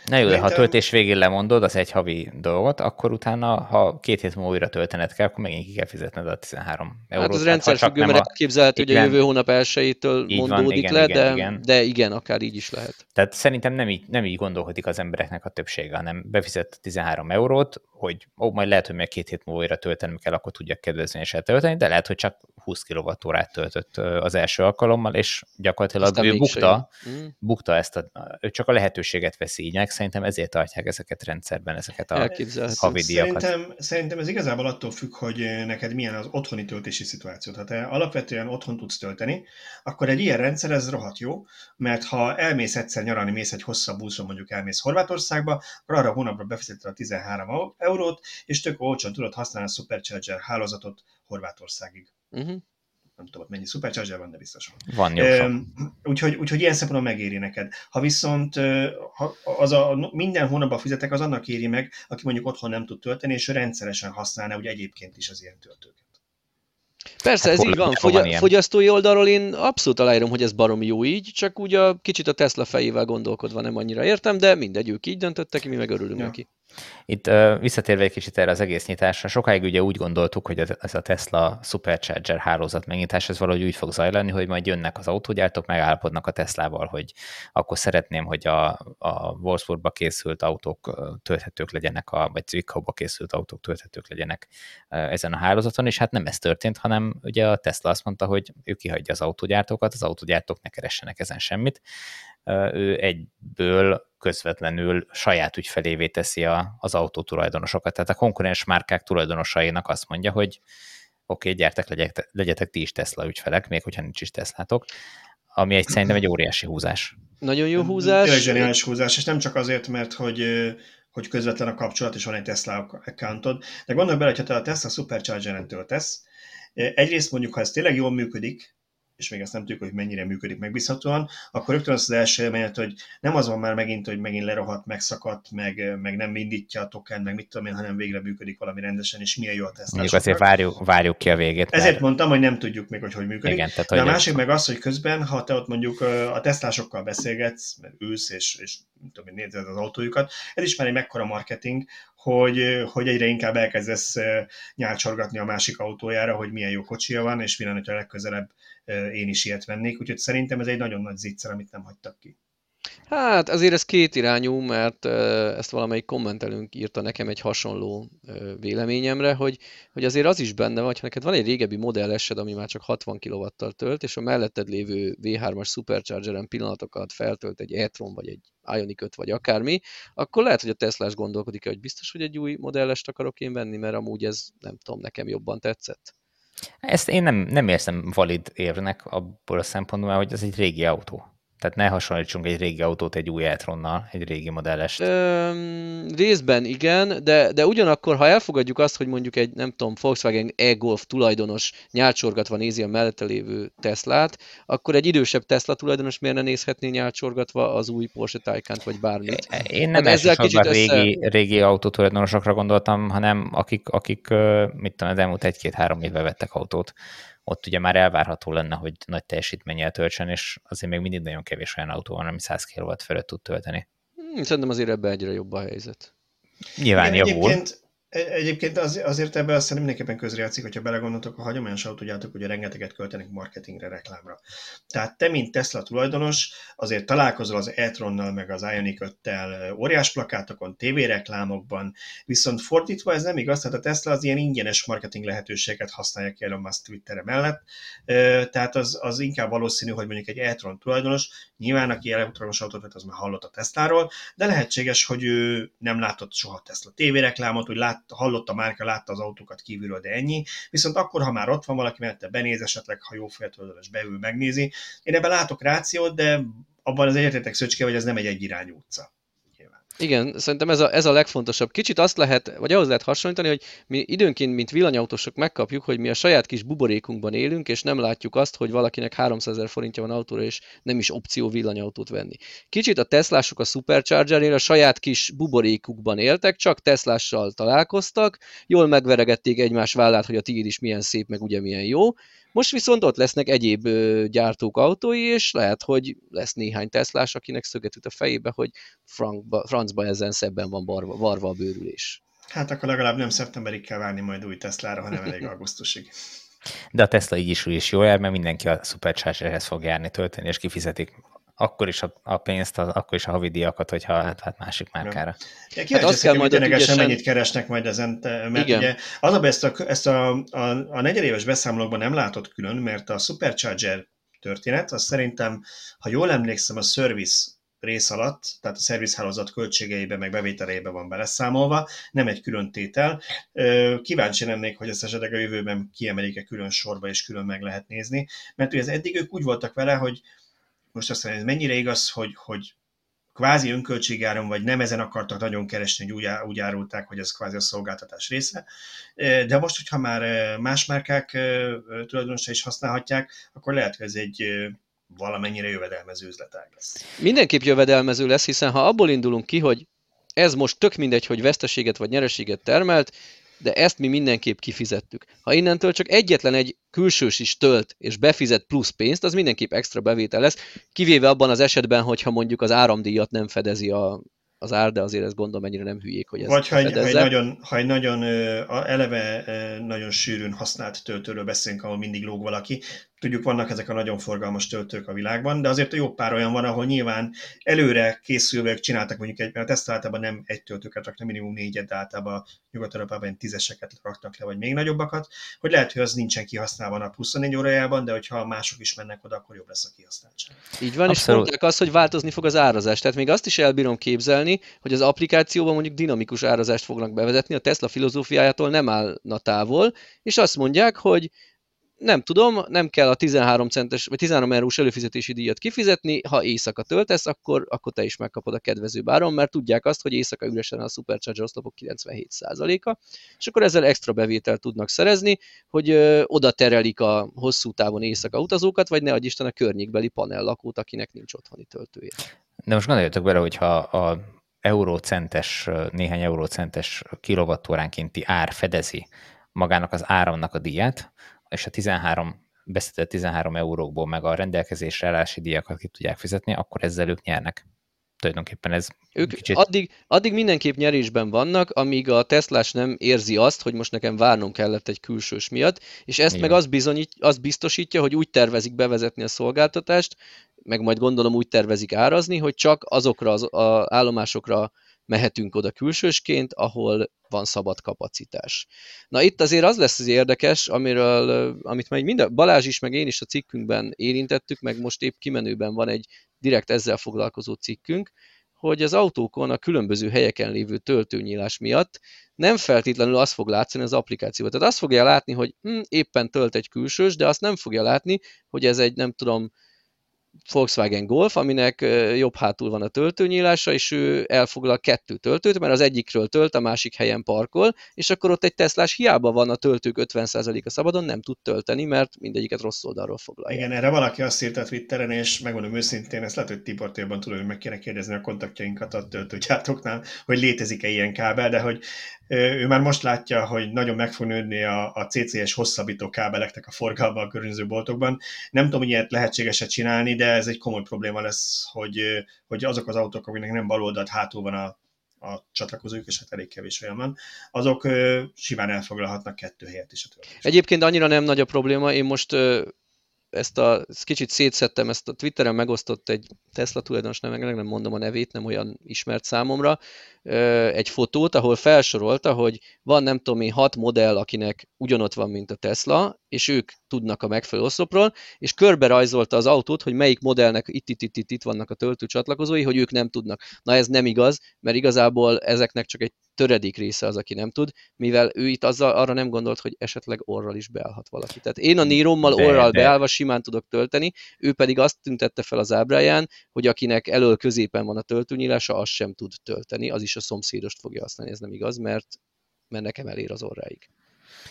Na jó, de ha a töltés végén lemondod az egy havi dolgot, akkor utána, ha két hét múlva újra töltened kell, akkor megint ki kell fizetned a 13 eurót. Hát az rendszer függő, mert elképzelhető, hogy a jövő hónap elsőjétől mondódik van, igen, le, igen, de, igen. de igen, akár így is lehet. Tehát szerintem nem így, nem így gondolkodik az embereknek a többsége, hanem befizet 13 eurót, hogy ó, majd lehet, hogy még két hét múlva újra töltenem kell, akkor tudjak kedvezményesen tölteni, de lehet, hogy csak 20 kWh töltött az első alkalommal, és gyakorlatilag Aztán ő bukta, mm. bukta ezt a, ő csak a lehetőséget veszi így, szerintem ezért tartják ezeket rendszerben, ezeket a havidiakat. Szerintem, szerintem ez igazából attól függ, hogy neked milyen az otthoni töltési szituáció. Ha te alapvetően otthon tudsz tölteni, akkor egy ilyen rendszer ez rohadt jó, mert ha elmész egyszer nyaralni, mész egy hosszabb buszon, mondjuk elmész Horvátországba, akkor arra a hónapra befizeted a 13 eurót, és tök olcsón tudod használni a Supercharger hálózatot Horvátországig. Uh-huh nem tudom, mennyi Supercharger van, de biztos van. Van jó e, úgyhogy, úgyhogy ilyen szempontból megéri neked. Ha viszont ha az a, minden hónapban fizetek, az annak éri meg, aki mondjuk otthon nem tud tölteni, és ő rendszeresen használna ugye egyébként is az ilyen töltőket. Persze, hát ez így van. Fogy- van fogyasztói oldalról én abszolút aláírom, hogy ez baromi jó így, csak úgy a kicsit a Tesla fejével gondolkodva nem annyira értem, de mindegy, ők így döntöttek, mi meg örülünk ja. neki. Itt uh, visszatérve egy kicsit erre az egész nyitásra, sokáig ugye úgy gondoltuk, hogy ez a Tesla Supercharger hálózat megnyitás, ez valahogy úgy fog zajlani, hogy majd jönnek az autógyártók, megállapodnak a Teslával, hogy akkor szeretném, hogy a, a Wolfsburgba készült autók tölthetők legyenek, a, vagy Zwickauba készült autók tölthetők legyenek ezen a hálózaton, és hát nem ez történt, hanem ugye a Tesla azt mondta, hogy ő kihagyja az autógyártókat, az autógyártók ne keressenek ezen semmit, ő egyből közvetlenül saját ügyfelévé teszi a, az autó tulajdonosokat. Tehát a konkurens márkák tulajdonosainak azt mondja, hogy oké, okay, gyertek, legyetek, legyetek ti is Tesla ügyfelek, még hogyha nincs is Teslátok, ami egy szerintem egy óriási húzás. Nagyon jó húzás. Egy zseniális húzás, és nem csak azért, mert hogy hogy közvetlen a kapcsolat, és van egy Tesla accountod, de gondolj bele, hogy ha te a Tesla Supercharger-en töltesz, egyrészt mondjuk, ha ez tényleg jól működik, és még ezt nem tudjuk, hogy mennyire működik megbízhatóan, akkor rögtön az az első élményet, hogy nem az van már megint, hogy megint lerohadt, megszakadt, meg, meg nem indítja a token, meg mit tudom én, hanem végre működik valami rendesen, és milyen jó a tesztás. Mondjuk azért várjuk, várjuk ki a végét. Ezért mert... mondtam, hogy nem tudjuk még, hogy hogy működik. Igen, tehát, De a másik meg az, hogy közben, ha te ott mondjuk a tesztlásokkal beszélgetsz, mert ülsz, és, és tudom, nézed az autójukat, ez is már egy mekkora marketing, hogy, hogy egyre inkább elkezdesz nyálcsorgatni a másik autójára, hogy milyen jó kocsia van, és milyen, hogyha legközelebb én is ilyet vennék, úgyhogy szerintem ez egy nagyon nagy zicser, amit nem hagytak ki. Hát azért ez két irányú, mert ezt valamelyik kommentelőnk írta nekem egy hasonló véleményemre, hogy, hogy azért az is benne van, ha neked van egy régebbi modellesed, ami már csak 60 kW-tal tölt, és a melletted lévő V3-as Superchargeren pillanatokat feltölt egy e-tron, vagy egy Ioniq 5, vagy akármi, akkor lehet, hogy a Teslás gondolkodik hogy biztos, hogy egy új modellest akarok én venni, mert amúgy ez nem tudom, nekem jobban tetszett. Ezt én nem, nem érzem valid érvnek abból a szempontból, hogy ez egy régi autó. Tehát ne hasonlítsunk egy régi autót egy új e egy régi modellest. Ö, részben igen, de, de ugyanakkor, ha elfogadjuk azt, hogy mondjuk egy, nem tudom, Volkswagen e-Golf tulajdonos nyálcsorgatva nézi a mellette lévő Teslát, akkor egy idősebb Tesla tulajdonos miért ne nézhetné nyálcsorgatva az új Porsche taycan vagy bármit? Én nem hát ezzel kicsit régi, össze... régi autótulajdonosokra gondoltam, hanem akik, akik mit tudom, az elmúlt egy-két-három éve vettek autót ott ugye már elvárható lenne, hogy nagy teljesítménnyel töltsön, és azért még mindig nagyon kevés olyan autó van, ami 100 kW fölött tud tölteni. Hmm, szerintem azért ebben egyre jobb a helyzet. Nyilván Igen, javul. Egyébként Egyébként az, azért ebben azt mindenképpen közrejátszik, hogyha belegondoltok, a hagyományos autógyártók ugye rengeteget költenek marketingre, reklámra. Tehát te, mint Tesla tulajdonos, azért találkozol az e-tronnal, meg az Ioniq 5-tel óriás plakátokon, tévéreklámokban, viszont fordítva ez nem igaz, tehát a Tesla az ilyen ingyenes marketing lehetőséget használja ki Elon Musk Twitter mellett, tehát az, az inkább valószínű, hogy mondjuk egy e-tron tulajdonos, nyilván aki elektromos autót vett, az már hallott a Tesláról, de lehetséges, hogy ő nem látott soha Tesla tévéreklámot, úgy lát, hallott a márka, látta az autókat kívülről, de ennyi. Viszont akkor, ha már ott van valaki mellette, benéz esetleg, ha jó és beül, megnézi. Én ebben látok rációt, de abban az egyetetek szöcske, hogy ez nem egy egyirányú utca. Igen, szerintem ez a, ez a legfontosabb. Kicsit azt lehet, vagy ahhoz lehet hasonlítani, hogy mi időnként, mint villanyautósok megkapjuk, hogy mi a saját kis buborékunkban élünk, és nem látjuk azt, hogy valakinek 300 ezer forintja van autóra, és nem is opció villanyautót venni. Kicsit a Teslások a Superchargernél a saját kis buborékukban éltek, csak Teslással találkoztak, jól megveregették egymás vállát, hogy a tiéd is milyen szép, meg ugye milyen jó, most viszont ott lesznek egyéb gyártók autói, és lehet, hogy lesz néhány Teslás, akinek szöget üt a fejébe, hogy frankba, francba ezen szebben van barva, varva a bőrülés. Hát akkor legalább nem szeptemberig kell várni majd új Teslára, hanem elég augusztusig. De a Tesla így is úgy is jó jár, mert mindenki a Superchargerhez fog járni tölteni, és kifizetik akkor is a, a pénzt, az, akkor is a havidíjakat, hogyha hát, hát másik márkára. Ja, hát azt kell majd ügyesen... mennyit keresnek majd ezen, mert Igen. ugye az a ezt, a, ezt a, a, a negyedéves beszámolókban nem látott külön, mert a Supercharger történet, az szerintem, ha jól emlékszem, a service rész alatt, tehát a szervizhálózat költségeibe, meg bevételeibe van beleszámolva, nem egy külön tétel. Kíváncsi lennék, hogy ezt esetleg a jövőben kiemelik-e külön sorba, és külön meg lehet nézni, mert ugye eddig ők úgy voltak vele, hogy most azt mondja, ez mennyire igaz, hogy, hogy kvázi önköltségáron, vagy nem ezen akartak nagyon keresni, hogy úgy, úgy árulták, hogy ez kvázi a szolgáltatás része. De most, hogyha már más márkák tulajdonosai is használhatják, akkor lehet, hogy ez egy valamennyire jövedelmező üzletág lesz. Mindenképp jövedelmező lesz, hiszen ha abból indulunk ki, hogy ez most tök mindegy, hogy veszteséget vagy nyereséget termelt, de ezt mi mindenképp kifizettük. Ha innentől csak egyetlen egy külsős is tölt és befizet plusz pénzt, az mindenképp extra bevétel lesz, kivéve abban az esetben, hogyha mondjuk az áramdíjat nem fedezi a, az ár, de azért ezt gondolom mennyire nem hülyék, hogy ez Vagy ha egy, ha egy nagyon, ha egy nagyon eleve nagyon sűrűn használt töltőről beszélünk, ahol mindig lóg valaki, Tudjuk, vannak ezek a nagyon forgalmas töltők a világban, de azért a jó pár olyan van, ahol nyilván előre készülve csináltak mondjuk egy, mert ezt általában nem egy töltőket raknak, minimum négyet, de általában Nyugat-Európában tízeseket raknak le, vagy még nagyobbakat, hogy lehet, hogy az nincsen kihasználva a 24 órájában, de hogyha mások is mennek oda, akkor jobb lesz a kihasználtság. Így van, Abszolút. és mondták azt, hogy változni fog az árazás. Tehát még azt is elbírom képzelni, hogy az applikációban mondjuk dinamikus árazást fognak bevezetni, a Tesla filozófiájától nem állna távol, és azt mondják, hogy nem tudom, nem kell a 13 centes, vagy 13 eurós előfizetési díjat kifizetni, ha éjszaka töltesz, akkor, akkor te is megkapod a kedvező áron, mert tudják azt, hogy éjszaka üresen a Supercharger oszlopok 97%-a, és akkor ezzel extra bevételt tudnak szerezni, hogy ö, oda terelik a hosszú távon éjszaka utazókat, vagy ne adj Isten a környékbeli panellakót, akinek nincs otthoni töltője. De most gondoljatok bele, hogyha a eurócentes, néhány eurócentes kilovattóránkénti ár fedezi magának az áramnak a díját, és a 13 beszedett 13 eurókból meg a rendelkezésre állási díjakat ki tudják fizetni, akkor ezzel ők nyernek. Tulajdonképpen ez ők kicsit... addig, addig mindenképp nyerésben vannak, amíg a Teslás nem érzi azt, hogy most nekem várnom kellett egy külsős miatt, és ezt Igen. meg az, bizonyít, az biztosítja, hogy úgy tervezik bevezetni a szolgáltatást, meg majd gondolom úgy tervezik árazni, hogy csak azokra az a állomásokra mehetünk oda külsősként, ahol van szabad kapacitás. Na itt azért az lesz az érdekes, amiről, amit majd minden, Balázs is, meg én is a cikkünkben érintettük, meg most épp kimenőben van egy direkt ezzel foglalkozó cikkünk, hogy az autókon a különböző helyeken lévő töltőnyílás miatt nem feltétlenül az fog látszani az applikáció. Tehát azt fogja látni, hogy hm, éppen tölt egy külsős, de azt nem fogja látni, hogy ez egy nem tudom, Volkswagen Golf, aminek jobb hátul van a töltőnyílása, és ő elfoglal kettő töltőt, mert az egyikről tölt, a másik helyen parkol, és akkor ott egy Teslás hiába van a töltők 50%-a szabadon, nem tud tölteni, mert mindegyiket rossz oldalról foglalja. Igen, erre valaki azt írta Twitteren, és megmondom őszintén, ezt lehet, hogy Tibor jobban tudom, hogy meg kéne kérdezni a kontaktjainkat a töltőgyártóknál, hogy létezik-e ilyen kábel, de hogy ő már most látja, hogy nagyon meg fog nőni a, a CCS hosszabbító kábeleknek a forgalma a környező boltokban. Nem tudom, hogy ilyet lehetséges csinálni, de ez egy komoly probléma lesz, hogy, hogy azok az autók, amiknek nem bal oldalt hátul van a, a csatlakozójuk, és hát elég kevés olyan van, azok ö, simán elfoglalhatnak kettő helyet is a. Egyébként annyira nem nagy a probléma, én most ezt a ezt kicsit szétszettem, ezt a Twitteren megosztott egy Tesla tulajdonos, nem, nem mondom a nevét, nem olyan ismert számomra, egy fotót, ahol felsorolta, hogy van nem tudom én hat modell, akinek ugyanott van, mint a Tesla, és ők tudnak a megfelelő oszlopról, és körbe rajzolta az autót, hogy melyik modellnek itt, itt, itt, itt, itt vannak a töltő csatlakozói, hogy ők nem tudnak. Na ez nem igaz, mert igazából ezeknek csak egy töredék része az, aki nem tud, mivel ő itt azzal arra nem gondolt, hogy esetleg orral is beállhat valaki. Tehát én a nírommal orral de. beállva simán tudok tölteni, ő pedig azt tüntette fel az ábráján, hogy akinek elől középen van a töltőnyílása, az sem tud tölteni, az is a szomszédost fogja használni, ez nem igaz, mert, mert nekem elér az orráig.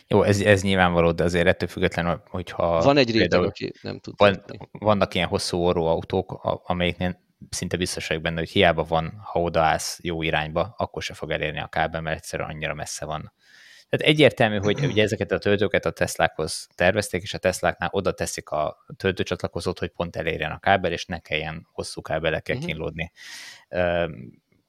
Jó, ez, ez nyilvánvaló, de azért ettől függetlenül, hogyha... Van egy réteg, aki nem tud. Van, vannak ilyen hosszú orró autók, amelyiknél szinte biztos vagyok benne, hogy hiába van, ha odaállsz jó irányba, akkor se fog elérni a kábel, mert egyszerűen annyira messze van. Tehát egyértelmű, hogy ugye ezeket a töltőket a Teslákhoz tervezték, és a Tesláknál oda teszik a töltőcsatlakozót, hogy pont elérjen a kábel, és ne kelljen hosszú kábelekkel uh-huh.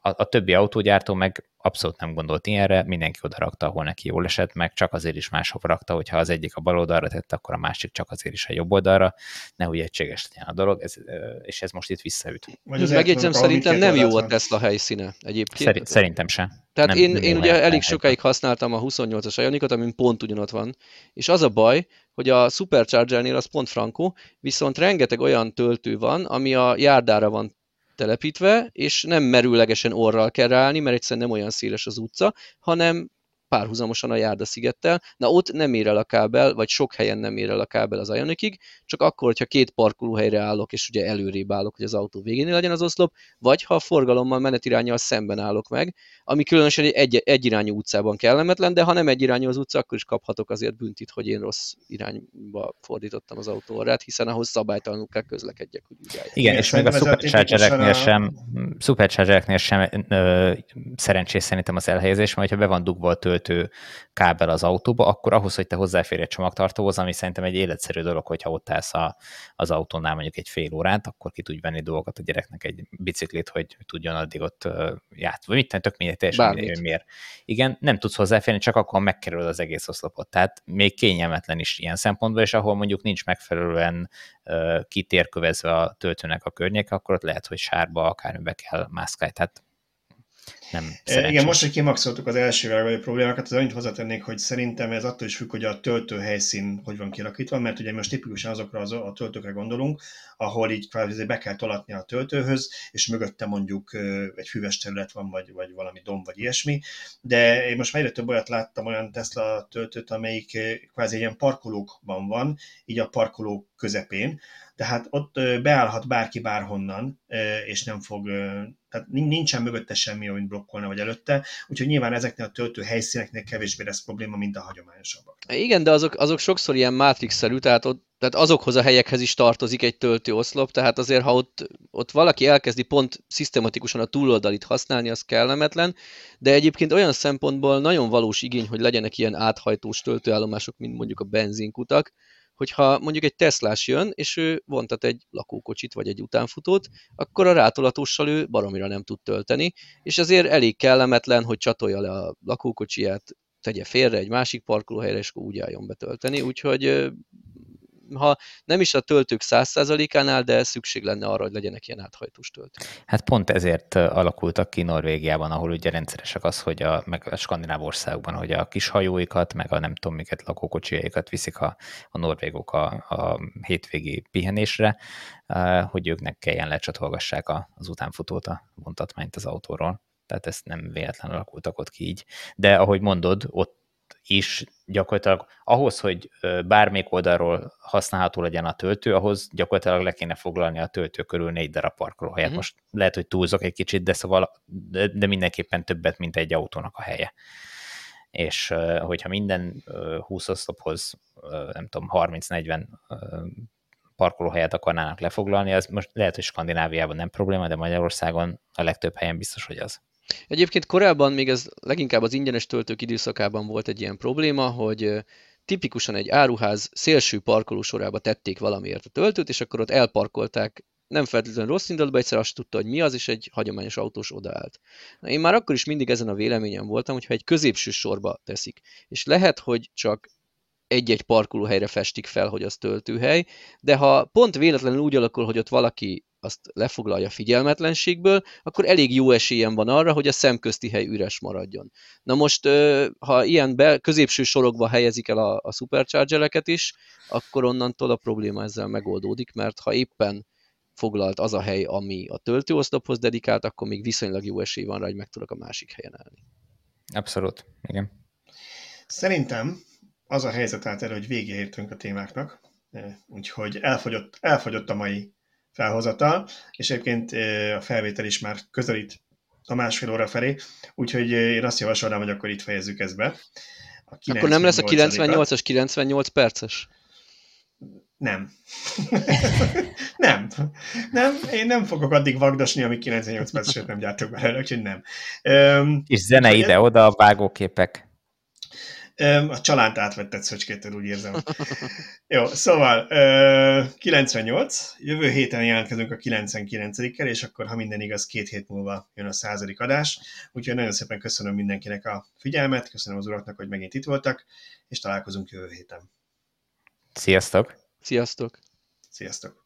A, a többi autógyártó meg abszolút nem gondolt ilyenre, mindenki oda rakta, ahol neki jól esett, meg csak azért is máshova rakta, hogyha az egyik a bal oldalra tette, akkor a másik csak azért is a jobb oldalra, nehogy egységes legyen a dolog, ez, és ez most itt visszaüt. Megjegyzem, szerintem nem jó a Tesla helyszíne egyébként. Szeri, szerintem sem. Tehát nem, én, nem én ugye elég sokáig használtam a 28-as Ionicot, amin pont ugyanott van, és az a baj, hogy a Superchargernél az pont frankó, viszont rengeteg olyan töltő van, ami a járdára van telepítve, és nem merőlegesen orral kell ráállni, mert egyszerűen nem olyan széles az utca, hanem párhuzamosan a Járda szigettel. Na ott nem ér el a kábel, vagy sok helyen nem ér el a kábel az Ionicig, csak akkor, hogyha két parkolóhelyre állok, és ugye előrébb állok, hogy az autó végén legyen az oszlop, vagy ha a forgalommal menetirányjal szemben állok meg, ami különösen egy, egy egyirányú utcában kellemetlen, de ha nem egyirányú az utca, akkor is kaphatok azért büntit, hogy én rossz irányba fordítottam az autóorát, hiszen ahhoz szabálytalanul kell közlekedjek. Hogy Igen, Igen, és meg a superchargereknél sem, superchargereknél sem ö, szerencsés szerintem az elhelyezés, mert ha be van dugva a tölt töltő kábel az autóba, akkor ahhoz, hogy te hozzáférj egy csomagtartóhoz, ami szerintem egy életszerű dolog, hogyha ott állsz a, az autónál mondjuk egy fél órát, akkor ki tudj venni dolgokat a gyereknek egy biciklit, hogy tudjon addig ott játszani. Vagy mit tök mindegy, teljesen mindegy, miért. Igen, nem tudsz hozzáférni, csak akkor megkerül az egész oszlopot. Tehát még kényelmetlen is ilyen szempontból, és ahol mondjuk nincs megfelelően kitérkövezve a töltőnek a környék, akkor ott lehet, hogy sárba akármibe kell mászkálni. Tehát nem szerencsés. Igen, most, hogy kimaxoltuk az első világbeli problémákat, az annyit hozzátennék, hogy szerintem ez attól is függ, hogy a töltő helyszín hogy van kialakítva, mert ugye most tipikusan azokra az, a töltőkre gondolunk, ahol így kvázi be kell tolatni a töltőhöz, és mögötte mondjuk egy füves terület van, vagy, vagy valami domb, vagy ilyesmi. De én most már egyre több olyat láttam, olyan Tesla töltőt, amelyik kvázi ilyen parkolókban van, így a parkolók közepén, tehát ott beállhat bárki bárhonnan, és nem fog, tehát nincsen mögötte semmi, amit blokkolna, vagy előtte, úgyhogy nyilván ezeknél a töltő helyszíneknél kevésbé lesz probléma, mint a hagyományosabbak. Igen, de azok, azok sokszor ilyen mátrix-szerű, tehát, ott, tehát azokhoz a helyekhez is tartozik egy töltőoszlop, tehát azért, ha ott, ott valaki elkezdi pont szisztematikusan a túloldalit használni, az kellemetlen, de egyébként olyan szempontból nagyon valós igény, hogy legyenek ilyen áthajtós töltőállomások, mint mondjuk a benzinkutak, hogyha mondjuk egy Teslás jön, és ő vontat egy lakókocsit vagy egy utánfutót, akkor a rátolatossal ő baromira nem tud tölteni, és ezért elég kellemetlen, hogy csatolja le a lakókocsiját, tegye félre egy másik parkolóhelyre, és akkor úgy álljon betölteni, úgyhogy ha nem is a töltők 100%-ánál, de szükség lenne arra, hogy legyenek ilyen áthajtós töltők. Hát pont ezért alakultak ki Norvégiában, ahol ugye rendszeresek az, hogy a, meg a skandináv országokban, hogy a kis hajóikat, meg a nem tudom miket lakókocsijaikat viszik a, a norvégok a, a hétvégi pihenésre, hogy ők ne kelljen lecsatolgassák az utánfutót, a vontatmányt az autóról tehát ezt nem véletlenül alakultak ott ki így. De ahogy mondod, ott is gyakorlatilag ahhoz, hogy bármelyik oldalról használható legyen a töltő, ahhoz gyakorlatilag le kéne foglalni a töltő körül négy darab parkolóhelyet. Uh-huh. Most lehet, hogy túlzok egy kicsit, de szóval de, de mindenképpen többet, mint egy autónak a helye. És hogyha minden 20 oszlophoz, nem tudom, 30-40 parkolóhelyet akarnának lefoglalni, az most lehet, hogy Skandináviában nem probléma, de Magyarországon a legtöbb helyen biztos, hogy az. Egyébként korábban még ez leginkább az ingyenes töltők időszakában volt egy ilyen probléma, hogy tipikusan egy áruház szélső parkoló sorába tették valamiért a töltőt, és akkor ott elparkolták nem feltétlenül rossz indulatban, egyszer azt tudta, hogy mi az, és egy hagyományos autós odaállt. Na, én már akkor is mindig ezen a véleményen voltam, hogyha egy középső sorba teszik, és lehet, hogy csak egy-egy parkolóhelyre festik fel, hogy az töltőhely, de ha pont véletlenül úgy alakul, hogy ott valaki azt lefoglalja figyelmetlenségből, akkor elég jó esélyen van arra, hogy a szemközti hely üres maradjon. Na most, ha ilyen be, középső sorokba helyezik el a, a superchargereket is, akkor onnantól a probléma ezzel megoldódik, mert ha éppen foglalt az a hely, ami a töltőoszlophoz dedikált, akkor még viszonylag jó esély van rá, hogy meg tudok a másik helyen állni. Abszolút, igen. Szerintem az a helyzet állt erre, hogy végéértünk a témáknak, úgyhogy elfogyott, elfogyott a mai felhozatal, és egyébként a felvétel is már közelít a másfél óra felé, úgyhogy én azt javasolnám, hogy akkor itt fejezzük ezt be. akkor nem lesz a 98-as 98 perces? Nem. nem. Nem, én nem fogok addig vagdosni, amíg 98 perceset nem gyártok belőle, úgyhogy nem. Um, és zene ide-oda, a vágóképek. A csalánt átvetted Szöcskétől, úgy érzem. Jó, szóval 98, jövő héten jelentkezünk a 99-kel, és akkor, ha minden igaz, két hét múlva jön a századik adás. Úgyhogy nagyon szépen köszönöm mindenkinek a figyelmet, köszönöm az uraknak, hogy megint itt voltak, és találkozunk jövő héten. Sziasztok! Sziasztok! Sziasztok!